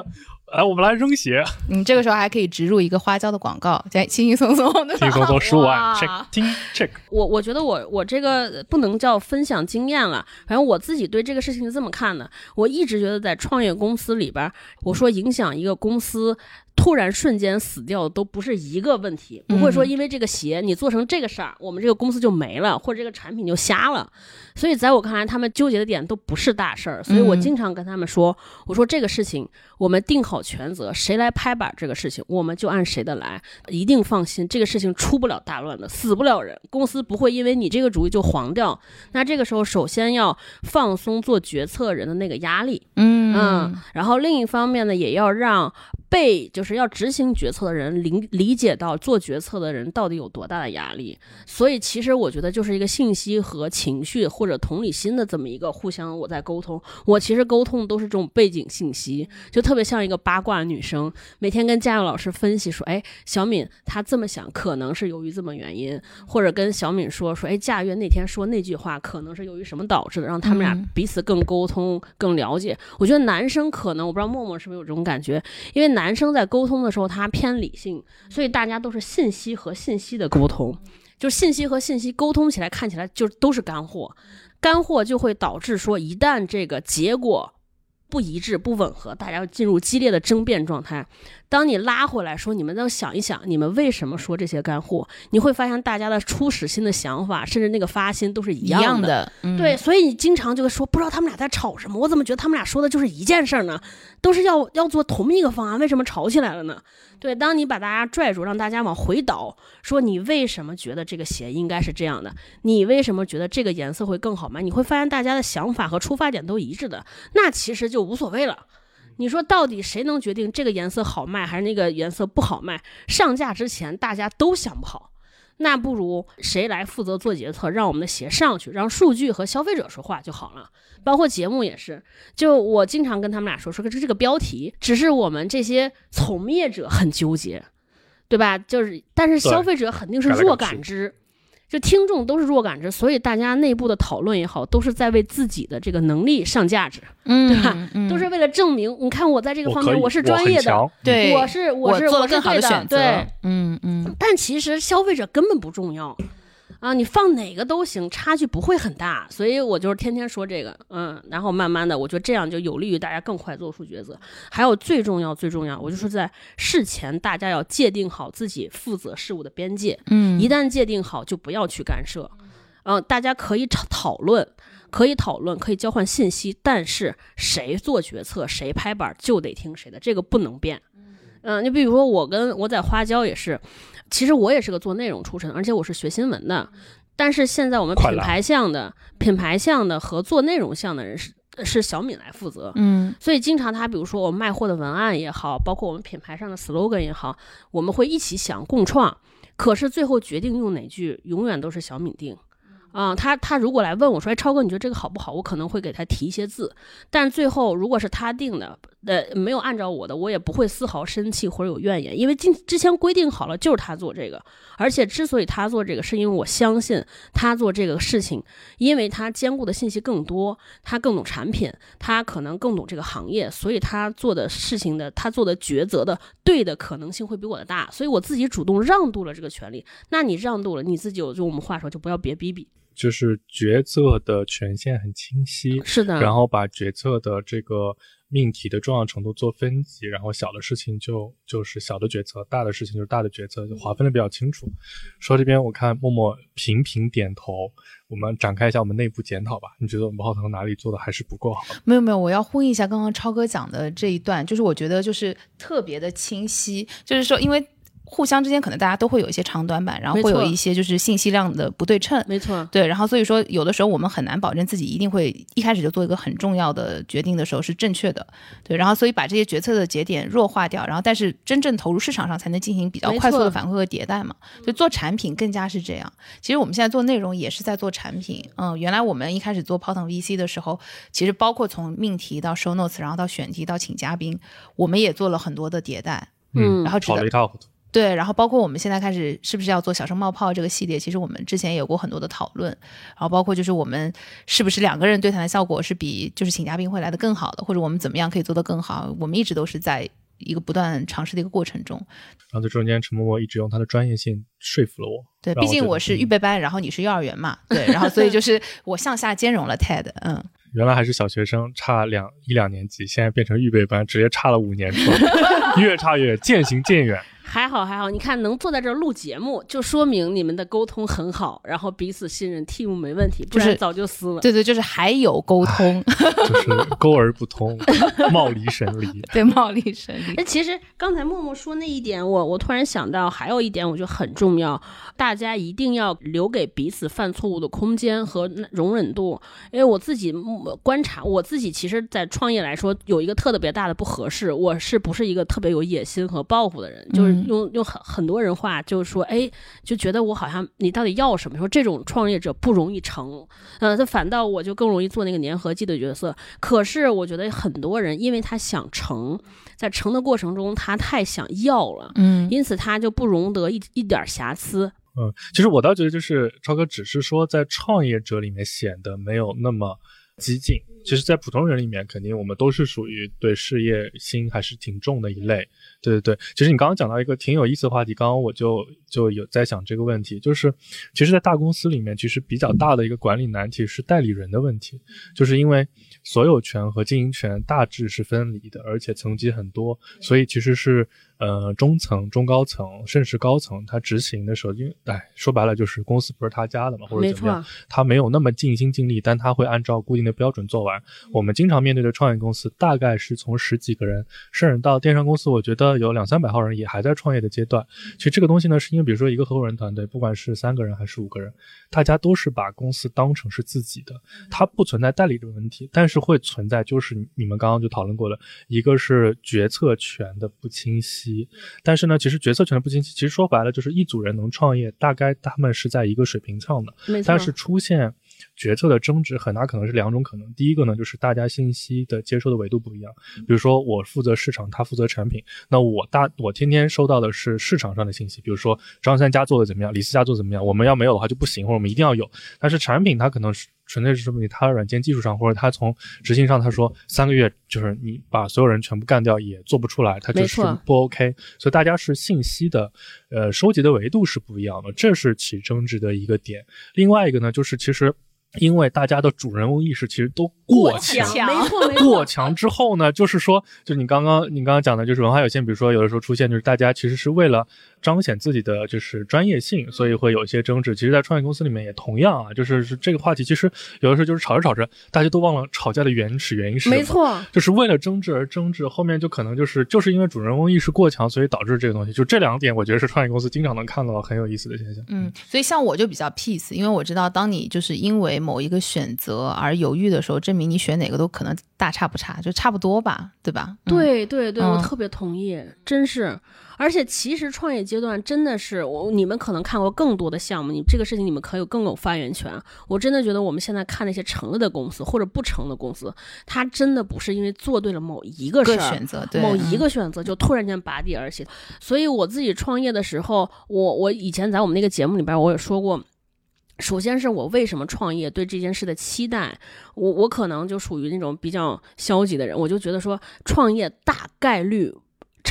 来，我们来扔鞋，”你这个时候还可以植入一个花椒的广告，再轻轻松松的。轻松松十五万，check check。我我觉得我我这个不能叫分享经验了，反正我自己对这个事情是这么看的。我一直觉得在创业公司里边，我说影响一个公司突然瞬间死掉都不是一个问题，不会说因为这个鞋你做成这个事儿，我们这个公司就没了，或者这个产品就瞎了。所以在我看来，他们纠结的点都不是大事儿。所以我嗯经常跟他们说，我说这个事情我们定好全责，谁来拍板这个事情，我们就按谁的来，一定放心，这个事情出不了大乱的，死不了人，公司不会因为你这个主意就黄掉。那这个时候，首先要放松做决策人的那个压力，嗯嗯，然后另一方面呢，也要让被就是要执行决策的人理理解到做决策的人到底有多大的压力。所以其实我觉得就是一个信息和情绪或者同理心的这么一个互相我在沟通。我其实沟通都是这种背景信息，就特别像一个八卦女生，每天跟佳佑老师分析说，哎，小敏她这么想可能是由于这么原因，或者跟小敏说说，哎，佳悦那天说那句话可能是由于什么导致的，让他们俩嗯彼此更沟通、更了解。我觉得男生可能我不知道默默是不是有这种感觉，因为男生在沟通的时候他偏理性，所以大家都是信息和信息的沟通，就是信息和信息沟通起来看起来就都是干货，干货就会导致说一旦这个结果。不一致、不吻合，大家要进入激烈的争辩状态。当你拉回来说，你们要想一想，你们为什么说这些干货？你会发现大家的初始心的想法，甚至那个发心都是一一样样的，嗯对，所以你经常就会说，不知道他们俩在吵什么，我怎么觉得他们俩说的就是一件事儿呢？都是要要做同一个方案，为什么吵起来了呢？对，当你把大家拽住，让大家往回倒，说你为什么觉得这个鞋应该是这样的？你为什么觉得这个颜色会更好卖？你会发现大家的想法和出发点都一致的，那其实就无所谓了。你说到底谁能决定这个颜色好卖还是那个颜色不好卖？上架之前大家都想不好，那不如谁来负责做决策，让我们的鞋上去，让数据和消费者说话就好了。包括节目也是，就我经常跟他们俩说，说这这个标题只是我们这些从业者很纠结，对吧？就是但是消费者肯定是弱感知。就听众都是弱感知，所以大家内部的讨论也好，都是在为自己的这个能力上价值，嗯，对吧嗯？都是为了证明，你看我在这个方面我是专业的，对，我是我是我是做了更好对的选择，对，嗯嗯。但其实消费者根本不重要啊，你放哪个都行，差距不会很大。所以我就是天天说这个，嗯，然后慢慢的，我觉得这样就有利于大家更快做出抉择。还有最重要最重要，我就说在事前大家要界定好自己负责事务的边界，嗯，一旦界定好，就不要去干涉。嗯、大家可以讨讨论，可以讨论，可以交换信息，但是谁做决策，谁拍板就得听谁的，这个不能变。嗯、你比如说我跟我在花椒也是，其实我也是个做内容出身，而且我是学新闻的，但是现在我们品牌项的品牌项的和做内容项的人是是小敏来负责，嗯。所以经常他比如说我们卖货的文案也好，包括我们品牌上的 slogan 也好，我们会一起想共创，可是最后决定用哪句，永远都是小敏定。啊、他他如果来问我说，哎，超哥，你觉得这个好不好？我可能会给他提一些字，但最后如果是他定的，呃，没有按照我的，我也不会丝毫生气或者有怨言，因为今之前规定好了就是他做这个，而且之所以他做这个，是因为我相信他做这个事情，因为他兼顾的信息更多，他更懂产品，他可能更懂这个行业，所以他做的事情的，他做的抉择的对的可能性会比我的大，所以我自己主动让渡了这个权利。那你让渡了，你自己有就我们话说，就不要别逼逼。就是决策的权限很清晰，是的，然后把决策的这个命题的重要程度做分级，然后小的事情就就是小的决策，大的事情就是大的决策，就划分的比较清楚。说这边我看默默频频点头，我们展开一下我们内部检讨吧。你觉得我们浩腾哪里做的还是不够好？没有没有，我要呼应一下刚刚超哥讲的这一段，就是我觉得就是特别的清晰，就是说因为。互相之间可能大家都会有一些长短板，然后会有一些就是信息量的不对称。没错，对，然后所以说，有的时候我们很难保证自己一定会一开始就做一个很重要的决定的时候是正确的，对，然后所以把这些决策的节点弱化掉，然后但是真正投入市场上才能进行比较快速的反馈和迭代嘛。就做产品更加是这样。其实我们现在做内容也是在做产品，嗯，原来我们一开始做泡腾 VC 的时候，其实包括从命题到 show notes，然后到选题到请嘉宾，我们也做了很多的迭代。嗯然后跑了一塌糊涂。对，然后包括我们现在开始是不是要做小声冒泡这个系列，其实我们之前也有过很多的讨论，然后包括就是我们是不是两个人对谈的效果是比就是请嘉宾会来的更好的，或者我们怎么样可以做得更好，我们一直都是在一个不断尝试的一个过程中。然后在中间，陈默默一直用他的专业性说服了我。对，毕竟我是嗯预备班，然后你是幼儿园嘛，对，然后所以就是 我向下兼容了 TED，嗯，原来还是小学生，差两一两年级，现在变成预备班，直接差了五年 越差越远，渐行渐远。还好还好，你看能坐在这儿录节目，就说明你们的沟通很好，然后彼此信任，team 没问题，不是然早就撕了。对对，就是还有沟通，就是沟而不通，貌离神离。对，貌离神离，那，其实刚才默默说那一点，我我突然想到，还有一点我觉得很重要，大家一定要留给彼此犯错误的空间和容忍度。因为我自己嗯观察，我自己其实，在创业来说，有一个特别大的不合适，我是不是一个特别有野心和抱负的人？就是嗯用用很很多人话，就是说，哎，就觉得我好像你到底要什么？说这种创业者不容易成，呃，他反倒我就更容易做那个粘合剂的角色。可是我觉得很多人，因为他想成，在成的过程中，他太想要了，嗯因此他就不容得一一点瑕疵。嗯，其实我倒觉得，就是超哥只是说在创业者里面显得没有那么激进。其实，在普通人里面，肯定我们都是属于对事业心还是挺重的一类。对对对，其实你刚刚讲到一个挺有意思的话题，刚刚我就就有在想这个问题，就是其实，在大公司里面，其实比较大的一个管理难题是代理人的问题，就是因为所有权和经营权大致是分离的，而且层级很多，所以其实是呃中层、中高层甚至高层，他执行的时候，因为哎说白了就是公司不是他家的嘛，或者怎么样错，，他没有那么尽心尽力，但他会按照固定的标准做完。我们经常面对的创业公司，大概是从十几个人，甚至到电商公司，我觉得有两三百号人也还在创业的阶段。其实这个东西呢，是因为比如说一个合伙人团队，不管是三个人还是五个人，大家都是把公司当成是自己的，它不存在代理的问题，但是会存在就是你们刚刚就讨论过了，一个是决策权的不清晰，但是呢，其实决策权的不清晰，其实说白了就是一组人能创业，大概他们是在一个水平上的。但是出现决策的争执，很大可能是两种可能。第一个呢，就是大家信息的接收的维度不一样。比如说，我负责市场，他负责产品，那我大我天天收到的是市场上的信息，比如说张三家做的怎么样，李四家做的怎么样，我们要没有的话就不行，或者我们一定要有。但是产品它可能是纯粹是说明它软件技术上，或者它从执行上，他说三个月就是你把所有人全部干掉也做不出来，它就是不 OK。所以大家是信息的呃收集的维度是不一样的，这是起争执的一个点。另外一个呢，就是其实因为大家的主人翁意识其实都过强。强，没错 没错。过强之后呢，就是说，就你刚刚你刚刚讲的，就是文化有限，比如说有的时候出现，就是大家其实是为了彰显自己的就是专业性，所以会有一些争执。其实，在创业公司里面也同样啊，就是是这个话题，其实有的时候就是吵着吵着，大家都忘了吵架的原始原因是什么。没错，就是为了争执而争执，后面就可能就是就是因为主人翁意识过强，所以导致这个东西。就这两点，我觉得是创业公司经常能看到很有意思的现象。嗯，所以像我就比较 peace，因为我知道，当你就是因为某一个选择而犹豫的时候，证明你选哪个都可能大差不差，就差不多吧，对吧？嗯，对对对，我嗯特别同意，真是。而且其实创业阶段真的是我，你们可能看过更多的项目，你这个事情你们可以有更有发言权。我真的觉得我们现在看那些成了的公司或者不成的公司，它真的不是因为做对了某一个事儿。选择，对某一嗯个选择就突然间拔地而起，所以我自己创业的时候，我我以前在我们那个节目里边我也说过，首先是我为什么创业，对这件事的期待，我我可能就属于那种比较消极的人，我就觉得说创业大概率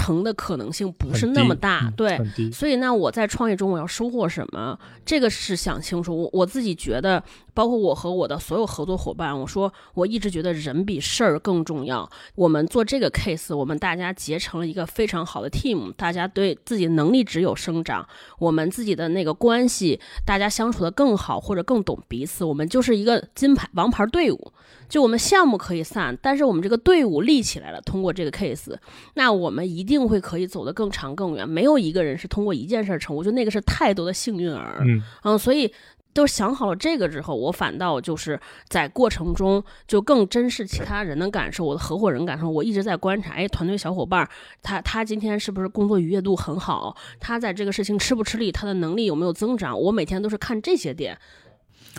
成的可能性不是那么大，嗯对，所以那，我在创业中我要收获什么，这个是想清楚。我我自己觉得，包括我和我的所有合作伙伴，我说我一直觉得人比事儿更重要。我们做这个 case，我们大家结成了一个非常好的 team，大家对自己能力只有生长，我们自己的那个关系，大家相处的更好或者更懂彼此，我们就是一个金牌王牌队伍。就我们项目可以散，但是我们这个队伍立起来了，通过这个 case，那我们一定。定会可以走得更长更远。没有一个人是通过一件事儿成，我觉得那个是太多的幸运儿。嗯，嗯，所以都想好了这个之后，我反倒就是在过程中就更珍视其他人的感受，我的合伙人感受。我一直在观察，哎，团队小伙伴儿他他今天是不是工作愉悦度很好？他在这个事情吃不吃力？他的能力有没有增长？我每天都是看这些点。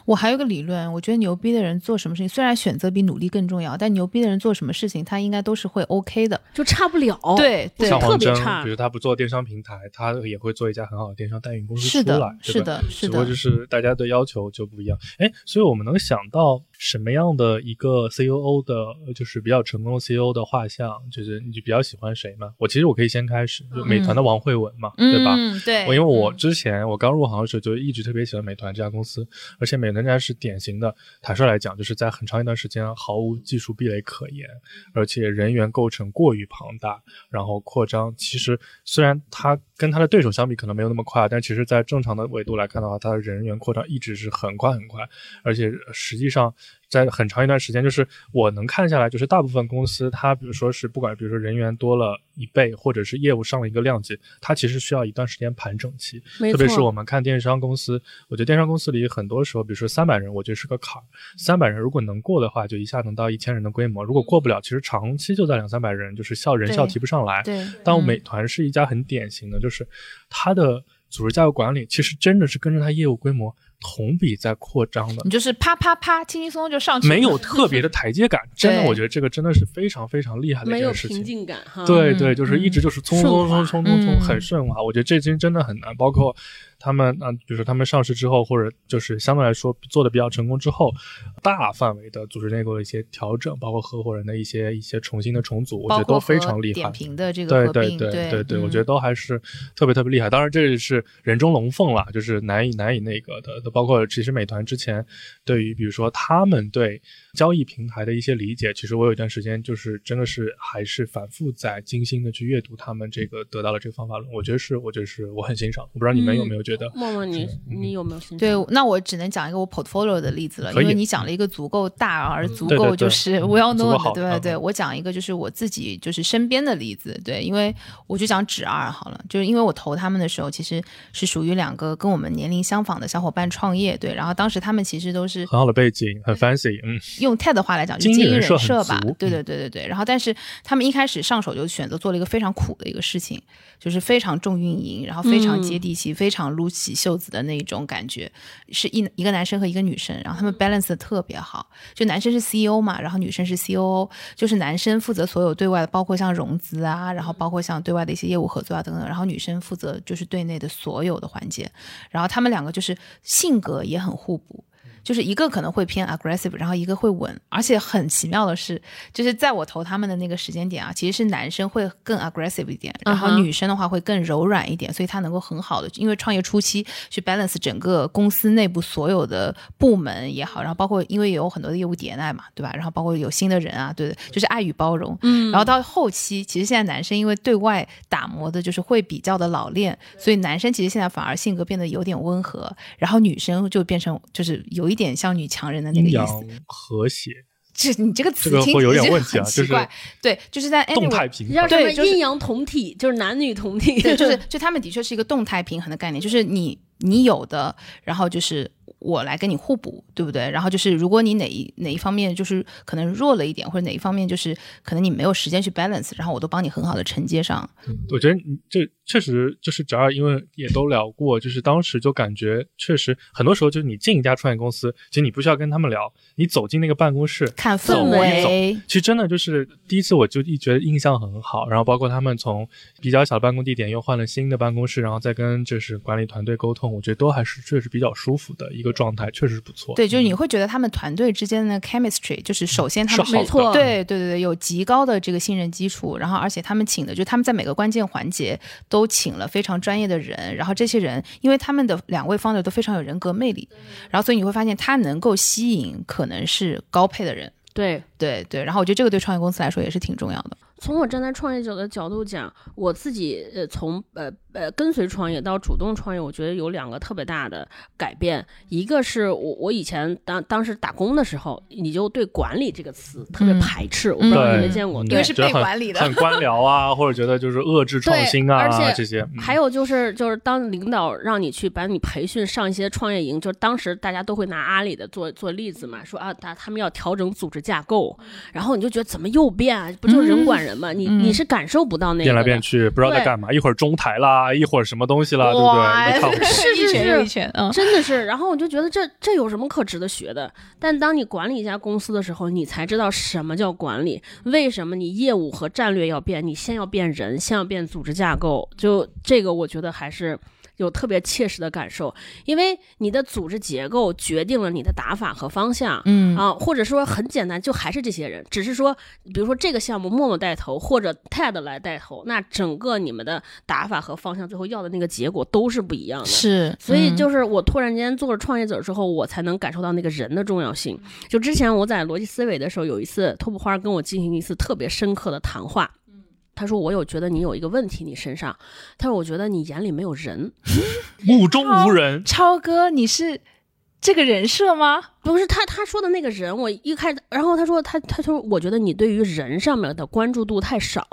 我还有个理论，我觉得牛逼的人做什么事情，虽然选择比努力更重要，但牛逼的人做什么事情，他应该都是会 OK 的。就差不了，对对特别差比如他不做电商平台，他也会做一家很好的电商代运公司是的出来，是的是的是只不过就是大家的要求就不一样。哎，所以我们能想到什么样的一个 COO 的，呃就是比较成功的 C.O.O 的画像，就是你就比较喜欢谁吗？我其实我可以先开始，就美团的王慧文嘛，对吧？嗯，对，我因为我嗯之前我刚入行的时候就一直特别喜欢美团这家公司，而且美团这家是典型的，坦率来讲，就是在很长一段时间毫无技术壁垒可言，而且人员构成过于庞大，然后扩张。其实虽然它跟它的对手相比可能没有那么快，但其实在正常的维度来看的话，它的人员扩张一直是很快很快，而且实际上。在很长一段时间，就是我能看下来，就是大部分公司，它比如说是不管，比如说人员多了一倍，或者是业务上了一个量级，它其实需要一段时间盘整期。没特别是我们看电商公司，我觉得电商公司里很多时候，比如说三百人，我觉得是个坎儿。三百人如果能过的话，就一下能到一千人的规模；如果过不了，其实长期就在两三百人，就是效人效提不上来。对，但嗯美团是一家很典型的，就是它的组织架构管理其实真的是跟着它业务规模同比在扩张的你。就是啪啪啪，轻轻松松就上去了，没有特别的台阶感，真的，我觉得这个真的是非常非常厉害的一没有件事情平。静感哈。嗯对对，就是一直就是冲顺冲冲冲冲冲，嗯很顺滑。我觉得这真真的很难。包括他们啊、比如说他们上市之后，或者就是相对来说做的比较成功之后，大范围的组织内部的一些调整，包括合伙人的一些一些重新的重组，我觉得都非常厉害点。评的这个对对对对对，我嗯觉得都还是特别特别厉害。当然，这是人中龙凤了，就是难以难以那个的。包括其实美团之前对于比如说他们对交易平台的一些理解，其实我有一段时间就是真的是还是反复在精心的去阅读他们这个得到了这个方法论。我觉得是，我觉得是我很欣赏。我不知道你们有没有觉得？默默你嗯你有没有兴趣？对，那我只能讲一个我 portfolio 的例子了，因为你讲了一个足够大而足够就是 well known 的，对对对。嗯我讲一个就是我自己就是身边的例子，对，因为我就讲指二好了，就是因为我投他们的时候，其实是属于两个跟我们年龄相仿的小伙伴创业，对，然后当时他们其实都是很好的背景，很 fancy，嗯，用 TED 的话来讲，就是经营人设吧，对对嗯对对对。然后，但是他们一开始上手就选择做了一个非常苦的一个事情，就是非常重运营，然后非常接地气，非常撸起袖子的那种感觉，是一一个男生和一个女生，然后他们 balance 的特别好。就男生是 CEO 嘛，然后女生是 COO，就是男生负责所有对外的，包括像融资啊，然后包括像对外的一些业务合作啊等等，然后女生负责就是对内的所有的环节。然后他们两个就是性格也很互补。就是一个可能会偏 aggressive，然后一个会稳，而且很奇妙的是，就是在我投他们的那个时间点啊，其实是男生会更 aggressive 一点，然后女生的话会更柔软一点，所以他能够很好的，因为创业初期去 balance 整个公司内部所有的部门也好，然后包括因为有很多的业务迭代嘛，对吧？然后包括有新的人啊，对对，就是爱与包容。嗯然后到后期，其实现在男生因为对外打磨的就是会比较的老练，所以男生其实现在反而性格变得有点温和，然后女生就变成就是有一点像女强人的那个阴阳意思。和谐，这你这个词这个会有听起来就点问题啊就是很奇怪。对，就是在动态平衡。叫什么对就是阴阳同体，就是男女同体。对，就是就他们的确是一个动态平衡的概念，就是你你有的，然后就是我来跟你互补，对不对？然后就是如果你哪一哪一方面就是可能弱了一点，或者哪一方面就是可能你没有时间去 balance，然后我都帮你很好的承接上。我觉得你这确实就是只要因为也都聊过，就是当时就感觉确实很多时候就是你进一家创业公司，其实你不需要跟他们聊，你走进那个办公室看氛围，其实真的就是第一次我就一觉得印象很好，然后包括他们从比较小的办公地点又换了新的办公室，然后再跟就是管理团队沟通，我觉得都还是确实比较舒服的一个状态，确实不错。对，就是你会觉得他们团队之间的 chemistry，就是首先他们是没错对对对对，有极高的这个信任基础，然后而且他们请的，就他们在每个关键环节都请了非常专业的人，然后这些人，因为他们的两位 founder 都非常有人格魅力，然后所以你会发现他能够吸引可能是高配的人。对，对对，然后我觉得这个对创业公司来说也是挺重要的。从我站在创业者的角度讲，我自己呃从呃呃跟随创业到主动创业，我觉得有两个特别大的改变。一个是我我以前当当时打工的时候，你就对管理这个词特别嗯排斥，我不知道你对没见过，因为。是被管理的很官僚啊，或者觉得就是遏制创新啊而且这些。嗯还有就是，就是当领导让你去把你培训上一些创业营，就是当时大家都会拿阿里的做做例子嘛，说啊，他他们要调整组织架构，然后你就觉得怎么又变啊？不就是人管人嘛？你嗯你是感受不到那个变来变去，不知道在干嘛，一会儿中台啦，一会儿什么东西了，对不对？是是一拳，嗯，真的是，然后我就觉得这这有什么可值得学的？但当你管理一家公司的时候，你才知道什么叫管理，为什么你业务和战略要变，你先要变人，先要变组织架构。就这个，我觉得还是。有特别切实的感受，因为你的组织结构决定了你的打法和方向，嗯啊，或者说很简单，就还是这些人，只是说，比如说这个项目默默带头，或者 TED 来带头，那整个你们的打法和方向，最后要的那个结果都是不一样的。是，所以嗯就是我突然间做了创业者之后，我才能感受到那个人的重要性。就之前我在逻辑思维的时候，有一次托普花跟我进行一次特别深刻的谈话。他说：“我有觉得你有一个问题，你身上。他说我觉得你眼里没有人，目中无人，超哥，你是这个人设吗？不是他他说的那个人。我一开始，然后他说他他说我觉得你对于人上面的关注度太少。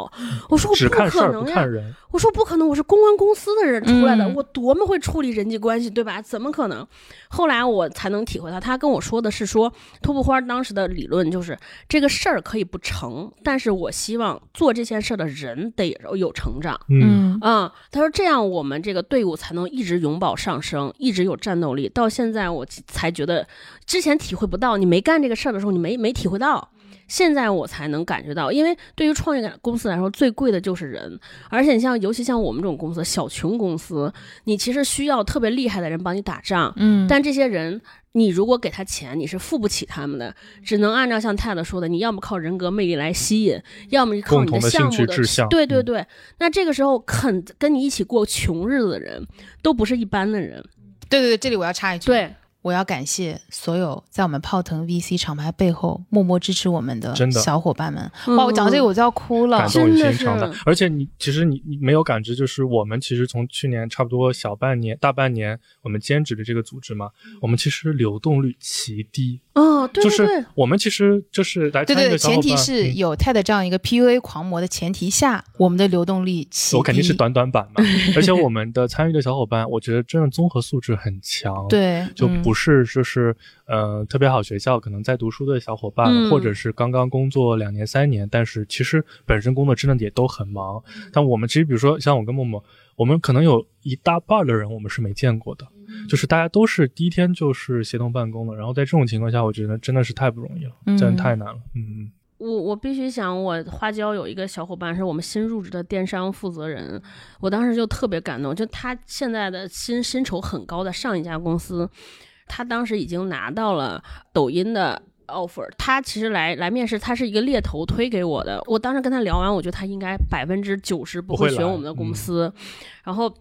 我说我不只看事儿可能呀，不看人。我说不可能，我是公关公司的人出来的，嗯我多么会处理人际关系，对吧？怎么可能？后来我才能体会到，他跟我说的是说，托布花当时的理论就是这个事儿可以不成，但是我希望做这件事儿的人得有成长。嗯，嗯，他说这样我们这个队伍才能一直永葆上升，一直有战斗力。到现在我才觉得，之前体会不到，你没干这个事儿的时候，你没没体会到。现在我才能感觉到，因为对于创业公司来说，最贵的就是人，而且你像，尤其像我们这种公司，小穷公司，你其实需要特别厉害的人帮你打仗，嗯。但这些人，你如果给他钱，你是付不起他们的，只能按照像泰勒说的，你要么靠人格魅力来吸引，要么靠你的项目的兴趣志向。嗯对对对，那这个时候肯跟你一起过穷日子的人，都不是一般的人。对对对，这里我要插一句，对，我要感谢所有在我们泡腾 VC 厂牌背后默默支持我们的小伙伴们。嗯哇，我讲到这个我就要哭了感。动于真的心肠的是。而且你其实你你没有感知，就是我们其实从去年差不多小半年、大半年，我们兼职的这个组织嘛，我们其实流动率极低，哦，对就对对是，我们其实就是来参与对对对，前提是有 TED 这样一个 PUA 狂魔的前提下，我们的流动力起我肯定是短短板嘛，而且我们的参与的小伙伴，我觉得真的综合素质很强，，对，嗯就不是就是呃特别好学校可能在读书的小伙伴，嗯或者是刚刚工作两年三年，但是其实本身工作真的也都很忙。但我们其实比如说像我跟默默，我们可能有一大半的人我们是没见过的，就是大家都是第一天就是协同办公的，然后在这种情况下，我觉得真的是太不容易了，嗯真的太难了，嗯。嗯我我必须想，我花椒有一个小伙伴是我们新入职的电商负责人，我当时就特别感动，就他现在的薪薪酬很高的上一家公司，他当时已经拿到了抖音的 offer，他其实来来面试，他是一个猎头推给我的，我当时跟他聊完，我觉得他应该百分之九十不会选我们的公司，然后。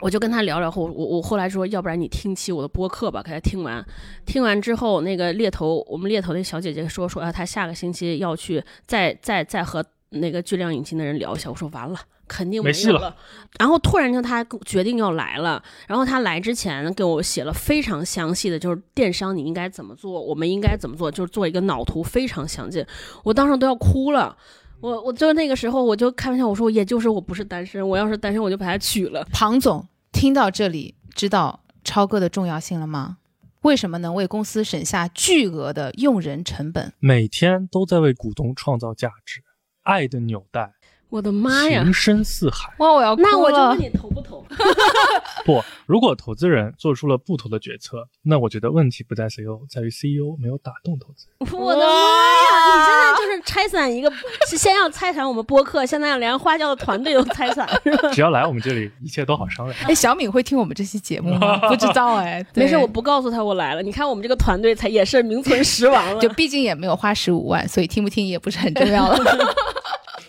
我就跟他聊聊后，我我后来说，要不然你听期我的播客吧，给他听完。听完之后，那个猎头，我们猎头那小姐姐说说啊，她下个星期要去再再再和那个巨量引擎的人聊一下。我说完了，肯定有没戏了了。然后突然间他决定要来了，然后他来之前给我写了非常详细的，就是电商你应该怎么做，我们应该怎么做，就是做一个脑图，非常详尽。我当时都要哭了。我我就那个时候我就开玩笑，我说也就是我不是单身，我要是单身我就把他娶了。庞总听到这里，知道超哥的重要性了吗？为什么能为公司省下巨额的用人成本？每天都在为股东创造价值，爱的纽带，我的妈呀！情深似海。哇，我要哭那我就问！你投不投？不，如果投资人做出了不投的决策，那我觉得问题不在 CEO，在于 CEO 没有打动投资人。我的妈呀！你现在就是拆散一个，是先要拆散我们播客，现在连花椒的团队都拆散？只要来我们这里，一切都好商量。哎，小敏会听我们这期节目吗？不知道哎，没事，我不告诉他我来了。你看我们这个团队才也是名存实亡了。就毕竟也没有花十五万，所以听不听也不是很重要了。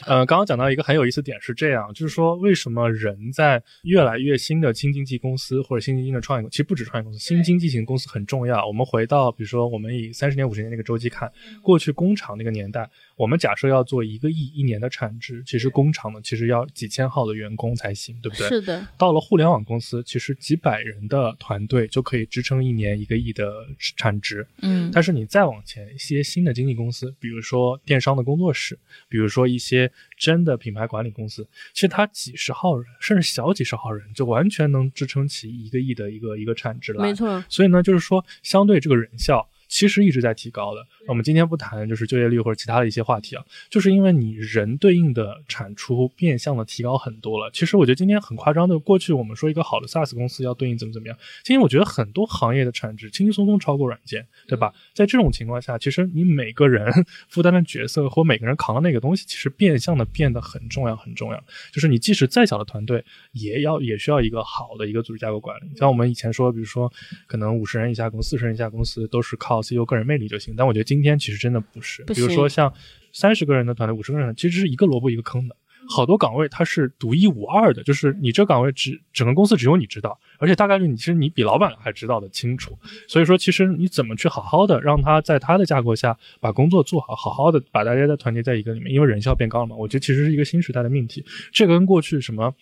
呃，刚刚讲到一个很有意思点是这样，就是说为什么人在越来越新的新经济公司或者新经济的创业，其实不止创业公司，新经济型公司很重要。我们回到比如说我们以三十年、五十年那个周期看，过去工厂那个年代，我们假设要做一个亿一年的产值，其实工厂呢其实要几千号的员工才行，对不对？是的，到了互联网公司，其实几百人的团队就可以支撑一年一个亿的产值。嗯但是你再往前，一些新的经济公司，比如说电商的工作室，比如说一些真的品牌管理公司，其实它几十号人，甚至小几十号人，就完全能支撑起一个亿的一个一个产值来。没错，所以呢，就是说，相对这个人效其实一直在提高的。我们今天不谈就是就业率或者其他的一些话题啊，就是因为你人对应的产出变相的提高很多了。其实我觉得今天很夸张的，过去我们说一个好的 SaaS 公司要对应怎么怎么样，今天我觉得很多行业的产值轻轻松松超过软件，对吧？在这种情况下，其实你每个人 负担的角色或每个人扛的那个东西，其实变相的变得很重要，很重要。就是你即使再小的团队，也要也需要一个好的一个组织架构管理。像我们以前说，比如说可能五十人以下公司、四十人以下公司都是靠 CEO 个人魅力就行，但我觉得今天其实真的不是。不比如说像三十个人的团队、五十个人的，其实是一个萝卜一个坑的。好多岗位它是独一无二的，就是你这岗位只整个公司只有你知道，而且大概率你其实你比老板还知道的清楚。所以说，其实你怎么去好好的让他在他的架构下把工作做好，好好的把大家再团结在一个里面，因为人效变高了嘛。我觉得其实是一个新时代的命题，这个跟过去什么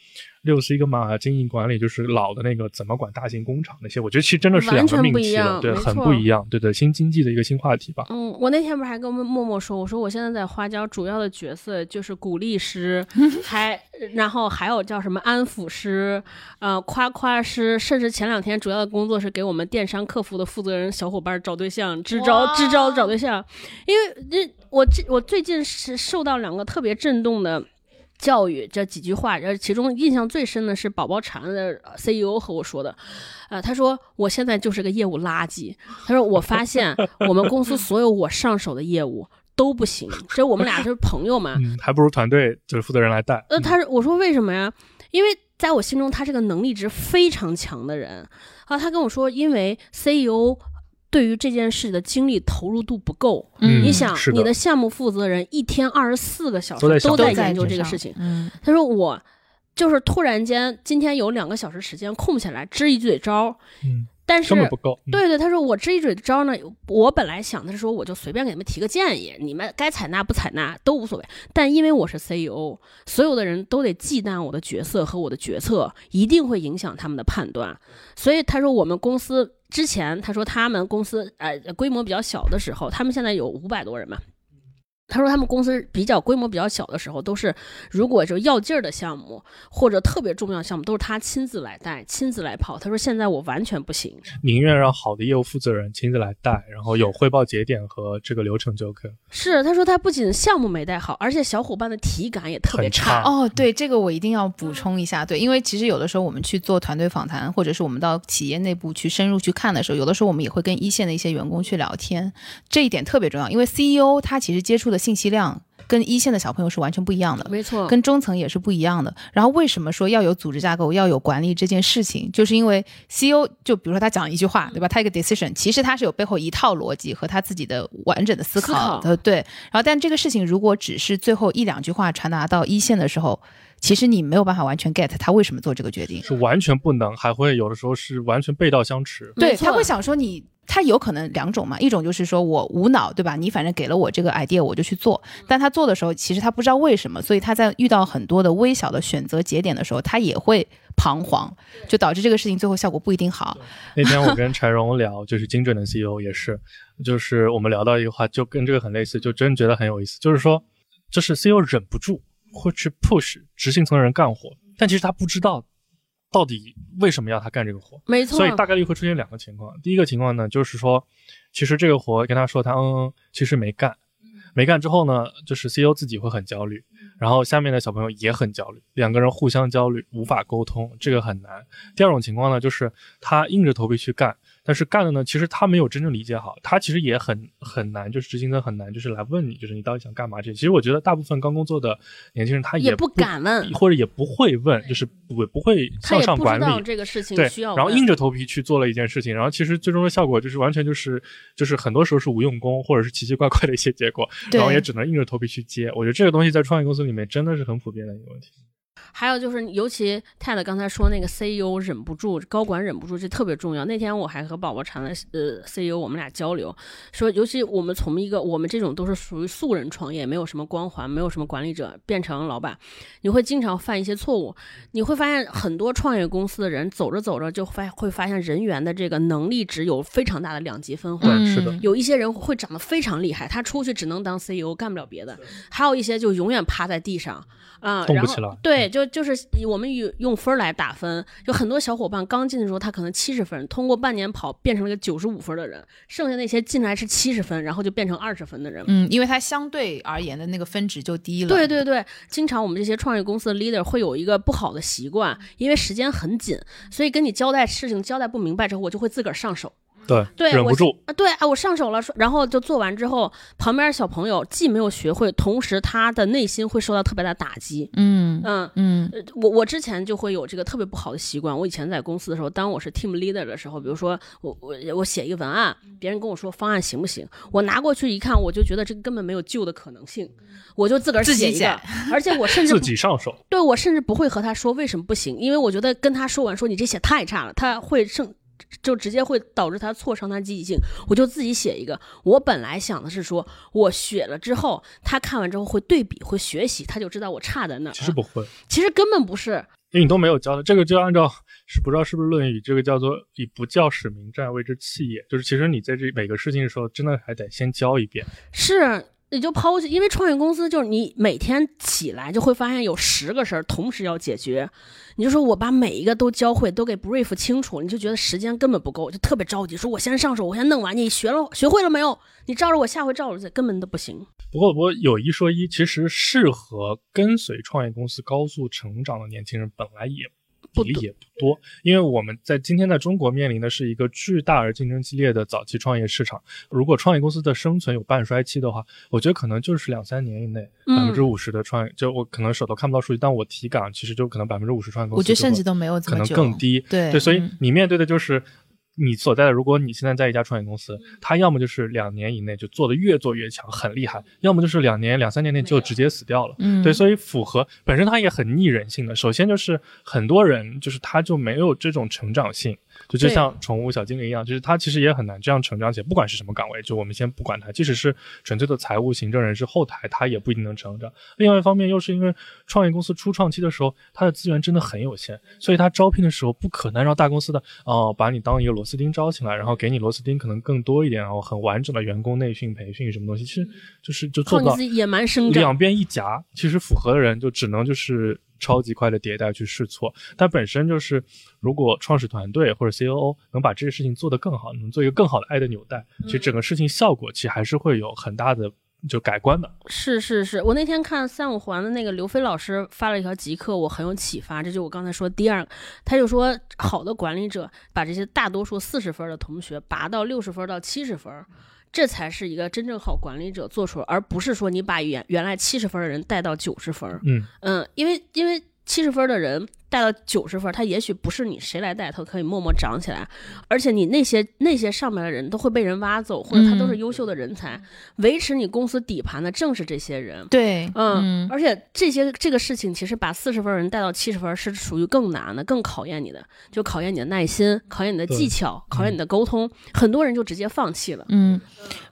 六十一个码经营管理，就是老的那个怎么管大型工厂那些，我觉得其实真的是两完全个命题不一样了，对，很不一样，对对，新经济的一个新话题吧。嗯，我那天不是还跟默默说，我说我现在在花椒主要的角色就是鼓励师，还然后还有叫什么安抚师，呃，夸夸师，甚至前两天主要的工作是给我们电商客服的负责人小伙伴找对象，支招支招找对象，因为这我这我最近是受到两个特别震动的。教育这几句话，然后其中印象最深的是宝宝禅的 CEO 和我说的，呃，他说我现在就是个业务垃圾。他说我发现 我们公司所有我上手的业务都不行，这我们俩就是朋友嘛。嗯，还不如团队就是负责人来带。呃，嗯他说我说为什么呀？因为在我心中他是个能力值非常强的人啊。他跟我说，因为 CEO 对于这件事的精力投入度不够。嗯你想你的项目负责人一天二十四个小时都在都在研究这个事情。嗯他说我就是突然间今天有两个小时时间空下来支一嘴招，嗯，但是不够。嗯对对，他说我支一嘴招呢，我本来想的是说我就随便给你们提个建议，你们该采纳不采纳都无所谓。但因为我是 CEO，所有的人都得忌惮我的角色和我的决策，一定会影响他们的判断。所以他说我们公司之前他说他们公司呃规模比较小的时候，他们现在有五百多人嘛。他说他们公司比较规模比较小的时候，都是如果就要劲儿的项目或者特别重要的项目，都是他亲自来带、亲自来跑。他说现在我完全不行。宁愿让好的业务负责人亲自来带，然后有汇报节点和这个流程就可以。是，他说他不仅项目没带好，而且小伙伴的体感也特别很差哦，对，这个我一定要补充一下，对，因为其实有的时候我们去做团队访谈，或者是我们到企业内部去深入去看的时候，有的时候我们也会跟一线的一些员工去聊天，这一点特别重要，因为 CEO 他其实接触的信息量跟一线的小朋友是完全不一样的。没错，跟中层也是不一样的。然后为什么说要有组织架构、要有管理这件事情，就是因为 CEO 就比如说他讲一句话，对吧？他一个 decision，其实他是有背后一套逻辑和他自己的完整的思考的，对。然后但这个事情如果只是最后一两句话传达到一线的时候，其实你没有办法完全 get 他为什么做这个决定。是完全不能，还会有的时候是完全背道相驰。对，他会想说你，他有可能两种嘛，一种就是说我无脑，对吧？你反正给了我这个 idea，我就去做。但他做的时候，其实他不知道为什么，所以他在遇到很多的微小的选择节点的时候，他也会彷徨，就导致这个事情最后效果不一定好。那天我跟 柴荣聊，就是精准的 CEO 也是，就是我们聊到一个话，就跟这个很类似，就真觉得很有意思。就是说，就是 CEO 忍不住会去 push 执行层的人干活，但其实他不知道到底为什么要他干这个活。没错，所以大概率会出现两个情况。第一个情况呢，就是说，其实这个活跟他说他嗯嗯，其实没干，没干之后呢，就是 CEO 自己会很焦虑，然后下面的小朋友也很焦虑，两个人互相焦虑，无法沟通，这个很难。第二种情况呢，就是他硬着头皮去干，但是干了呢，其实他没有真正理解好，他其实也很很难，就是执行的很难，就是来问你，就是你到底想干嘛这些。其实我觉得大部分刚工作的年轻人他也不敢问，或者也不会问，就是不不会向上管理这个事情对需要，然后硬着头皮去做了一件事情，然后其实最终的效果就是完全就是就是很多时候是无用功或者是奇奇怪怪的一些结果，然后也只能硬着头皮去接。我觉得这个东西在创业公司里面真的是很普遍的一个问题。还有就是，尤其泰勒刚才说那个 CEO 忍不住，高管忍不住，这特别重要。那天我还和宝宝谈了，呃，CEO 我们俩交流，说，尤其我们从一个我们这种都是属于素人创业，没有什么光环，没有什么管理者，变成老板，你会经常犯一些错误。你会发现很多创业公司的人走着走着就发会发现人员的这个能力值有非常大的两极分化。对，是的。有一些人会长得非常厉害，他出去只能当 CEO，干不了别的；还有一些就永远趴在地上。啊，动不起来。对，就就是我们用用分来打分，就很多小伙伴刚进的时候，他可能七十分，通过半年跑变成了个九十五分的人，剩下那些进来是七十分，然后就变成二十分的人。嗯，因为他相对而言的那个分值就低了。对对对，经常我们这些创业公司的 leader 会有一个不好的习惯，因为时间很紧，所以跟你交代事情交代不明白之后，我就会自个儿上手。对，对，忍不住啊！对啊，我上手了，然后就做完之后，旁边小朋友既没有学会，同时他的内心会受到特别大的打击。嗯嗯嗯，我我之前就会有这个特别不好的习惯。我以前在公司的时候，当我是 team leader 的时候，比如说我我我写一个文案，别人跟我说方案行不行，我拿过去一看，我就觉得这个根本没有救的可能性，我就自个儿写一个，而且我甚至自己上手。对我甚至不会和他说为什么不行，因为我觉得跟他说完说你这写太差了，他会胜。就直接会导致他挫伤他积极性，我就自己写一个。我本来想的是说，我写了之后，他看完之后会对比，会学习，他就知道我差在哪。其实不会，其实根本不是，因为你都没有教他。这个就按照是不知道是不是《论语》，这个叫做以不教使民战，谓之弃也。就是其实你在这每个事情的时候，真的还得先教一遍。是。你就抛弃，因为创业公司就是你每天起来就会发现有十个事儿同时要解决，你就说我把每一个都教会，都给 brief 清楚，你就觉得时间根本不够，就特别着急，说我先上手，我先弄完，你学了学会了没有？你照着我下回照着做，根本都不行。不过不过有一说一，其实适合跟随创业公司高速成长的年轻人本来也。也不多，因为我们在今天在中国面临的是一个巨大而竞争激烈的早期创业市场。如果创业公司的生存有半衰期的话，我觉得可能就是两三年以内，百分之五十的创业，就我可能手头看不到数据，但我体感其实就可能百分之五十创业公司，我觉得甚至都没有可能更低。对对，所以你面对的就是。你所在的，如果你现在在一家创业公司，它要么就是两年以内就做的越做越强，很厉害；要么就是两年、两三年内就直接死掉了。嗯，对，所以符合本身它也很逆人性的。首先就是很多人就是他就没有这种成长性。就就像宠物小精灵一样，就是它其实也很难这样成长起来。不管是什么岗位，就我们先不管它，即使是纯粹的财务、行政人士、后台，它也不一定能成长。另外一方面，又是因为创业公司初创期的时候，它的资源真的很有限，所以它招聘的时候不可能让大公司的哦把你当一个螺丝钉招进来，然后给你螺丝钉可能更多一点，然后很完整的员工内训、培训什么东西，其实就是就做到野蛮生长，两边一夹，其实符合的人就只能就是。超级快的迭代去试错，它本身就是，如果创始团队或者 COO 能把这些事情做得更好，能做一个更好的爱的纽带，其实整个事情效果其实还是会有很大的就改观的。是是是，我那天看三五环的那个刘飞老师发了一条极客，我很有启发。这就我刚才说第二，他就说好的管理者把这些大多数四十分的同学拔到六十分到七十分。这才是一个真正好管理者做出，而不是说你把原原来七十分的人带到九十分。嗯嗯，因为因为七十分的人。带到九十分，他也许不是你谁来带，他可以默默长起来。而且你那些那些上面的人都会被人挖走，或者他都是优秀的人才。维持你公司底盘的正是这些人。对，嗯，而且这些这个事情其实把四十分人带到七十分是属于更难的，更考验你的，就考验你的耐心，考验你的技巧，考验你的沟通。很多人就直接放弃了。嗯，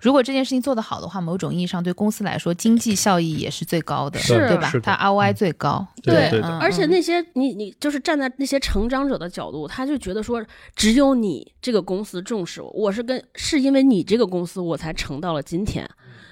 如果这件事情做得好的话，某种意义上对公司来说经济效益也是最高的，是对吧？它 ROI 最高。对，而且那些你你。就是站在那些成长者的角度，他就觉得说，只有你这个公司重视我，我是跟是因为你这个公司我才成到了今天。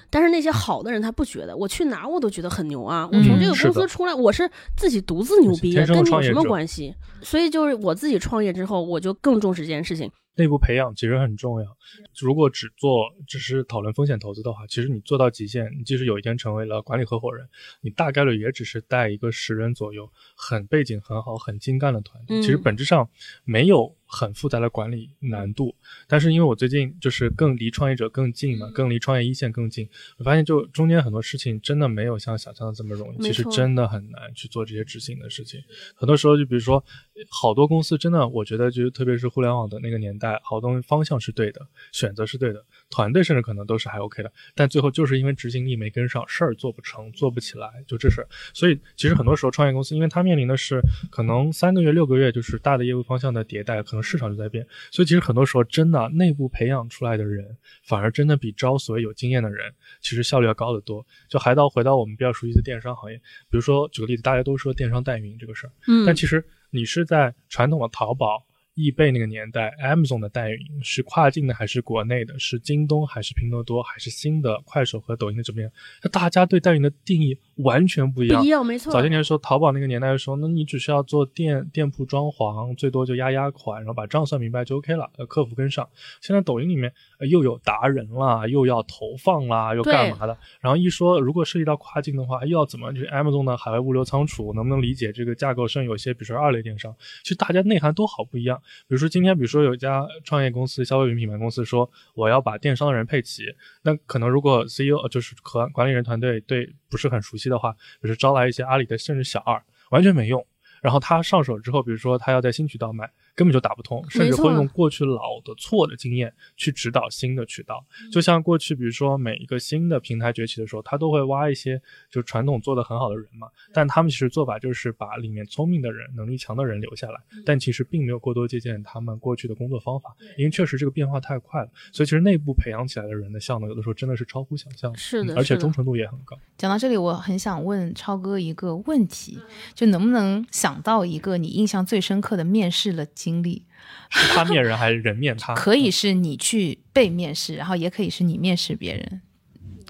但是那些好的人他不觉得，我去哪我都觉得很牛啊！我从这个公司出来，我是自己独自牛逼，跟你有什么关系？所以就是我自己创业之后，我就更重视这件事情。内部培养其实很重要。如果只做只是讨论风险投资的话，其实你做到极限，你即使有一天成为了管理合伙人，你大概率也只是带一个十人左右，很背景很好、很精干的团队。嗯其实本质上没有很复杂的管理难度。但是因为我最近就是更离创业者更近嘛，更离创业一线更近，我发现就中间很多事情真的没有像想象的这么容易，其实真的很难去做这些执行的事情。很多时候就比如说，好多公司真的，我觉得就特别是互联网的那个年代，好东西方向是对的，选择是对的，团队甚至可能都是还 OK 的，但最后就是因为执行力没跟上，事儿做不成，做不起来，就这事儿。所以其实很多时候创业公司，因为它面临的是可能三个月、六个月就是大的业务方向的迭代，可能市场就在变，所以其实很多时候真的内部培养出来的人，反而真的比招所谓有经验的人，其实效率要高得多。就还到回到我们比较熟悉的电商行业，比如说举个例子，大家都说电商代运营这个事儿，嗯但其实你是在传统的淘宝、易贝那个年代，Amazon 的代运是跨境的还是国内的？是京东还是拼多多还是新的快手和抖音的这边？那大家对代运的定义完全不一样不一。样，没错。早些年的时候，淘宝那个年代的时候，那你只需要做店店铺装潢，最多就压压款，然后把账算明白就 OK 了，呃，客服跟上。现在抖音里面、呃、又有达人啦，又要投放啦，又干嘛的？然后一说如果涉及到跨境的话，又要怎么就是 Amazon 的海外物流仓储能不能理解这个架构？甚至有些比如说二类电商，其实大家内涵都好不一样。比如说今天，比如说有一家创业公司、消费品品牌公司说我要把电商的人配齐，那可能如果 CEO 就是和管理人团队对不是很熟悉的话，比如招来一些阿里的甚至小二，完全没用。然后他上手之后，比如说他要在新渠道卖，根本就打不通，甚至会用过去老的错的经验去指导新的渠道。就像过去，比如说每一个新的平台崛起的时候，他都会挖一些就传统做得很好的人嘛，但他们其实做法就是把里面聪明的人、能力强的人留下来，但其实并没有过多借鉴他们过去的工作方法，因为确实这个变化太快了，所以其实内部培养起来的人的效能，有的时候真的是超乎想象的，是的嗯而且忠诚度也很高。讲到这里，我很想问超哥一个问题，就能不能想到一个你印象最深刻的面试的经历？是他面人还是人面他？可以是你去被面试，然后也可以是你面试别人，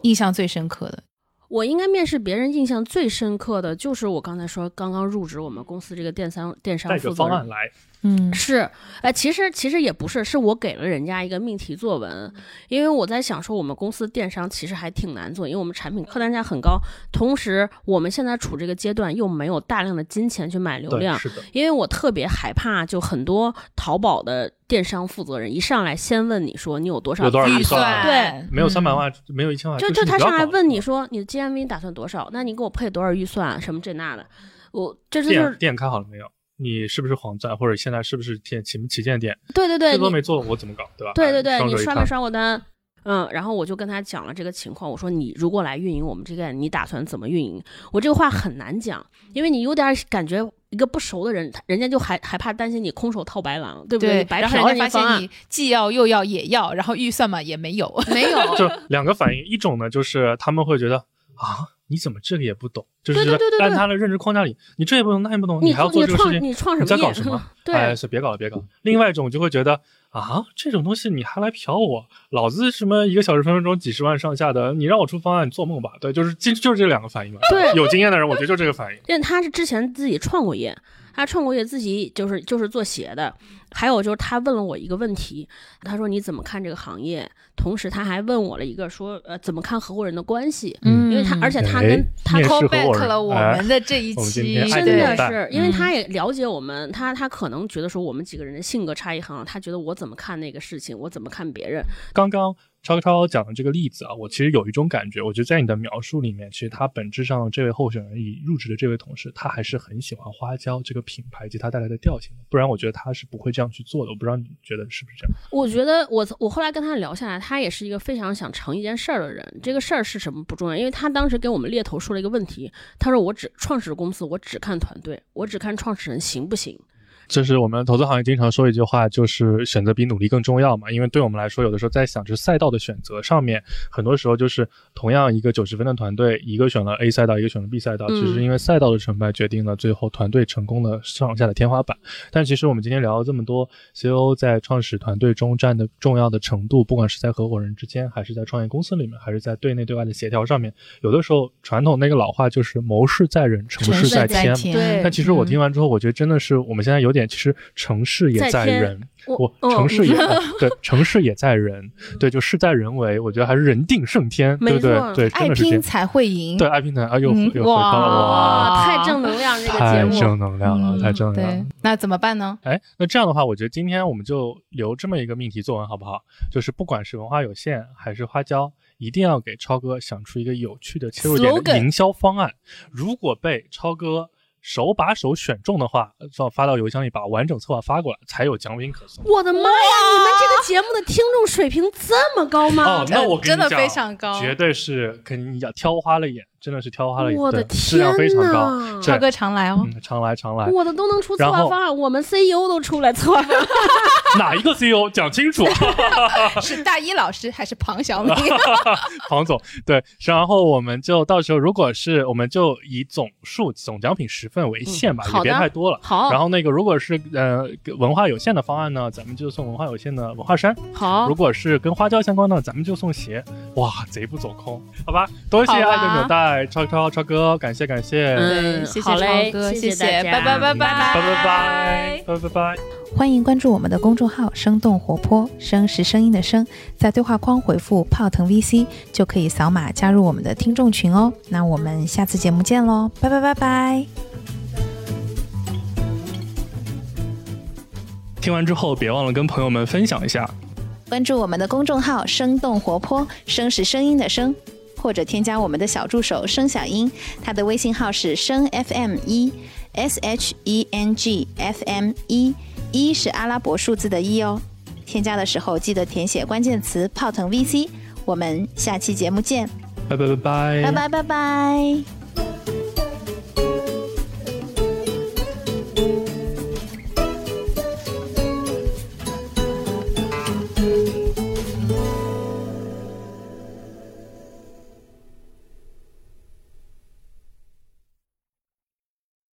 印象最深刻的。我应该面试别人印象最深刻的就是我刚才说刚刚入职我们公司这个电商电商负责人方案来，嗯是，呃，其实其实也不是，是我给了人家一个命题作文，因为我在想说我们公司电商其实还挺难做，因为我们产品客单价很高，同时我们现在处这个阶段又没有大量的金钱去买流，量，是的，因为我特别害怕，就很多淘宝的电商负责人一上来先问你说你有多少预算对没有三百嗯万，没有一千万，就就他上来问你说你的 GMV 打算多少？那你给我配多少预算？什么这那的，我这这就是店店开好了没有？你是不是黄钻，或者现在是不是旗旗旗舰店？对对对，你这都没做，我怎么搞，对吧？哎对对对，你刷没刷过单？嗯，然后我就跟他讲了这个情况，我说你如果来运营我们这个，你打算怎么运营？我这个话很难讲，因为你有点感觉一个不熟的人，他人家就还还怕担心你空手套白狼，对不对，你白嫖然后人家发现你既要又要也要，然后预算嘛也没有。没有，就两个反应，一种呢就是他们会觉得啊，你怎么这个也不懂，就是对对对对对按他的认知框架里，你这也不懂那也不懂，你还要做这个事情，你创什么业你在搞什么？对哎，是别搞了，别搞了。另外一种就会觉得啊，这种东西你还来嫖我，老子什么一个小时分分钟几十万上下的，你让我出方案，你做梦吧？对，就是就就是这两个反应嘛。对有经验的人，我觉得就这个反应。因为他是之前自己创过业，他创过业，自己就是就是做鞋的。还有就是他问了我一个问题，他说你怎么看这个行业？同时他还问我了一个说，呃，怎么看合伙人的关系？嗯因为他而且他哎跟他 call back 了我哎们的这一 期，真的是，因为嗯他也了解我们，他他可能觉得说我们几个人的性格差异很好，他觉得我怎么看那个事情，我怎么看别人，刚刚超超讲的这个例子啊，我其实有一种感觉，我觉得在你的描述里面，其实他本质上这位候选人以入职的这位同事，他还是很喜欢花椒这个品牌及它带来的调性，不然我觉得他是不会这样去做的。我不知道你觉得是不是这样？我觉得我我后来跟他聊下来，他也是一个非常想成一件事儿的人。这个事儿是什么不重要，因为他当时给我们猎头说了一个问题，他说我只创始公司，我只看团队，我只看创始人行不行。这是我们投资行业经常说一句话，就是选择比努力更重要嘛。因为对我们来说，有的时候在想就是赛道的选择上面，很多时候就是同样一个九十分的团队，一个选了 A 赛道，一个选了 B 赛道，嗯其实因为赛道的成败决定了最后团队成功的上下的天花板。但其实我们今天聊了这么多，CEO 在创始团队中占的重要的程度，不管是在合伙人之间，还是在创业公司里面，还是在对内对外的协调上面，有的时候传统那个老话就是谋事在人，成事在天嘛。天，对但其实我听完之后，我觉得真的是我们现在有点点，其实城市也在人，我我哦城市也、在对，城市也在人，对，就事在人为，我觉得还是人定胜天，对不对？对，爱真的是这样。拼才会赢。对，爱拼才啊，又嗯又回到了哇，太正能量这个节太，正能量了，嗯太正能量了。那怎么办呢？哎，那这样的话，我觉得今天我们就留这么一个命题作文，好不好？就是不管是文化有限还是花椒，一定要给超哥想出一个有趣的切入点的营销方案。如果被超哥手把手选中的话，发发到邮箱里，把完整策划发过来，才有奖品可送。我的妈呀！你们这个节目的听众水平这么高吗？哦，那我跟你真的讲非常高绝对是跟你要挑花了眼，真的是挑花了眼，我的天质量非常高。超哥常来哦。嗯，常来常来。我的都能出策划方案，我们 CEO 都出来策划方案。哪一个 CEO 讲清楚？是大一老师还是庞小明？庞总，对，然后我们就到时候如果是我们就以总数总奖品十份为限吧，也别太多了。好，然后那个如果是呃文化有限的方案呢，咱们就送文化有限的文化衫；好如，果是跟花椒相关的，咱们就送鞋。哇，贼不走空，好吧？多谢爱的纽带超超超哥，感谢感谢，嗯对，谢谢好嘞超哥，谢谢大家拜拜拜拜拜拜拜拜拜。欢迎关注我们的公众号“生动活泼”，声是声音的声，在对话框回复“泡腾 VC” 就可以扫码加入我们的听众群哦。那我们下次节目见喽，拜拜拜拜。听完之后，别忘了跟朋友们分享一下。关注我们的公众号“生动活泼”，声是声音的声，或者添加我们的小助手声小音他的微信号是声 FM 一 S H E N G F M 一一是阿拉伯数字的一哦。添加的时候记得填写关键词泡腾 vc 我们下期节目见。拜拜拜拜。拜拜拜拜。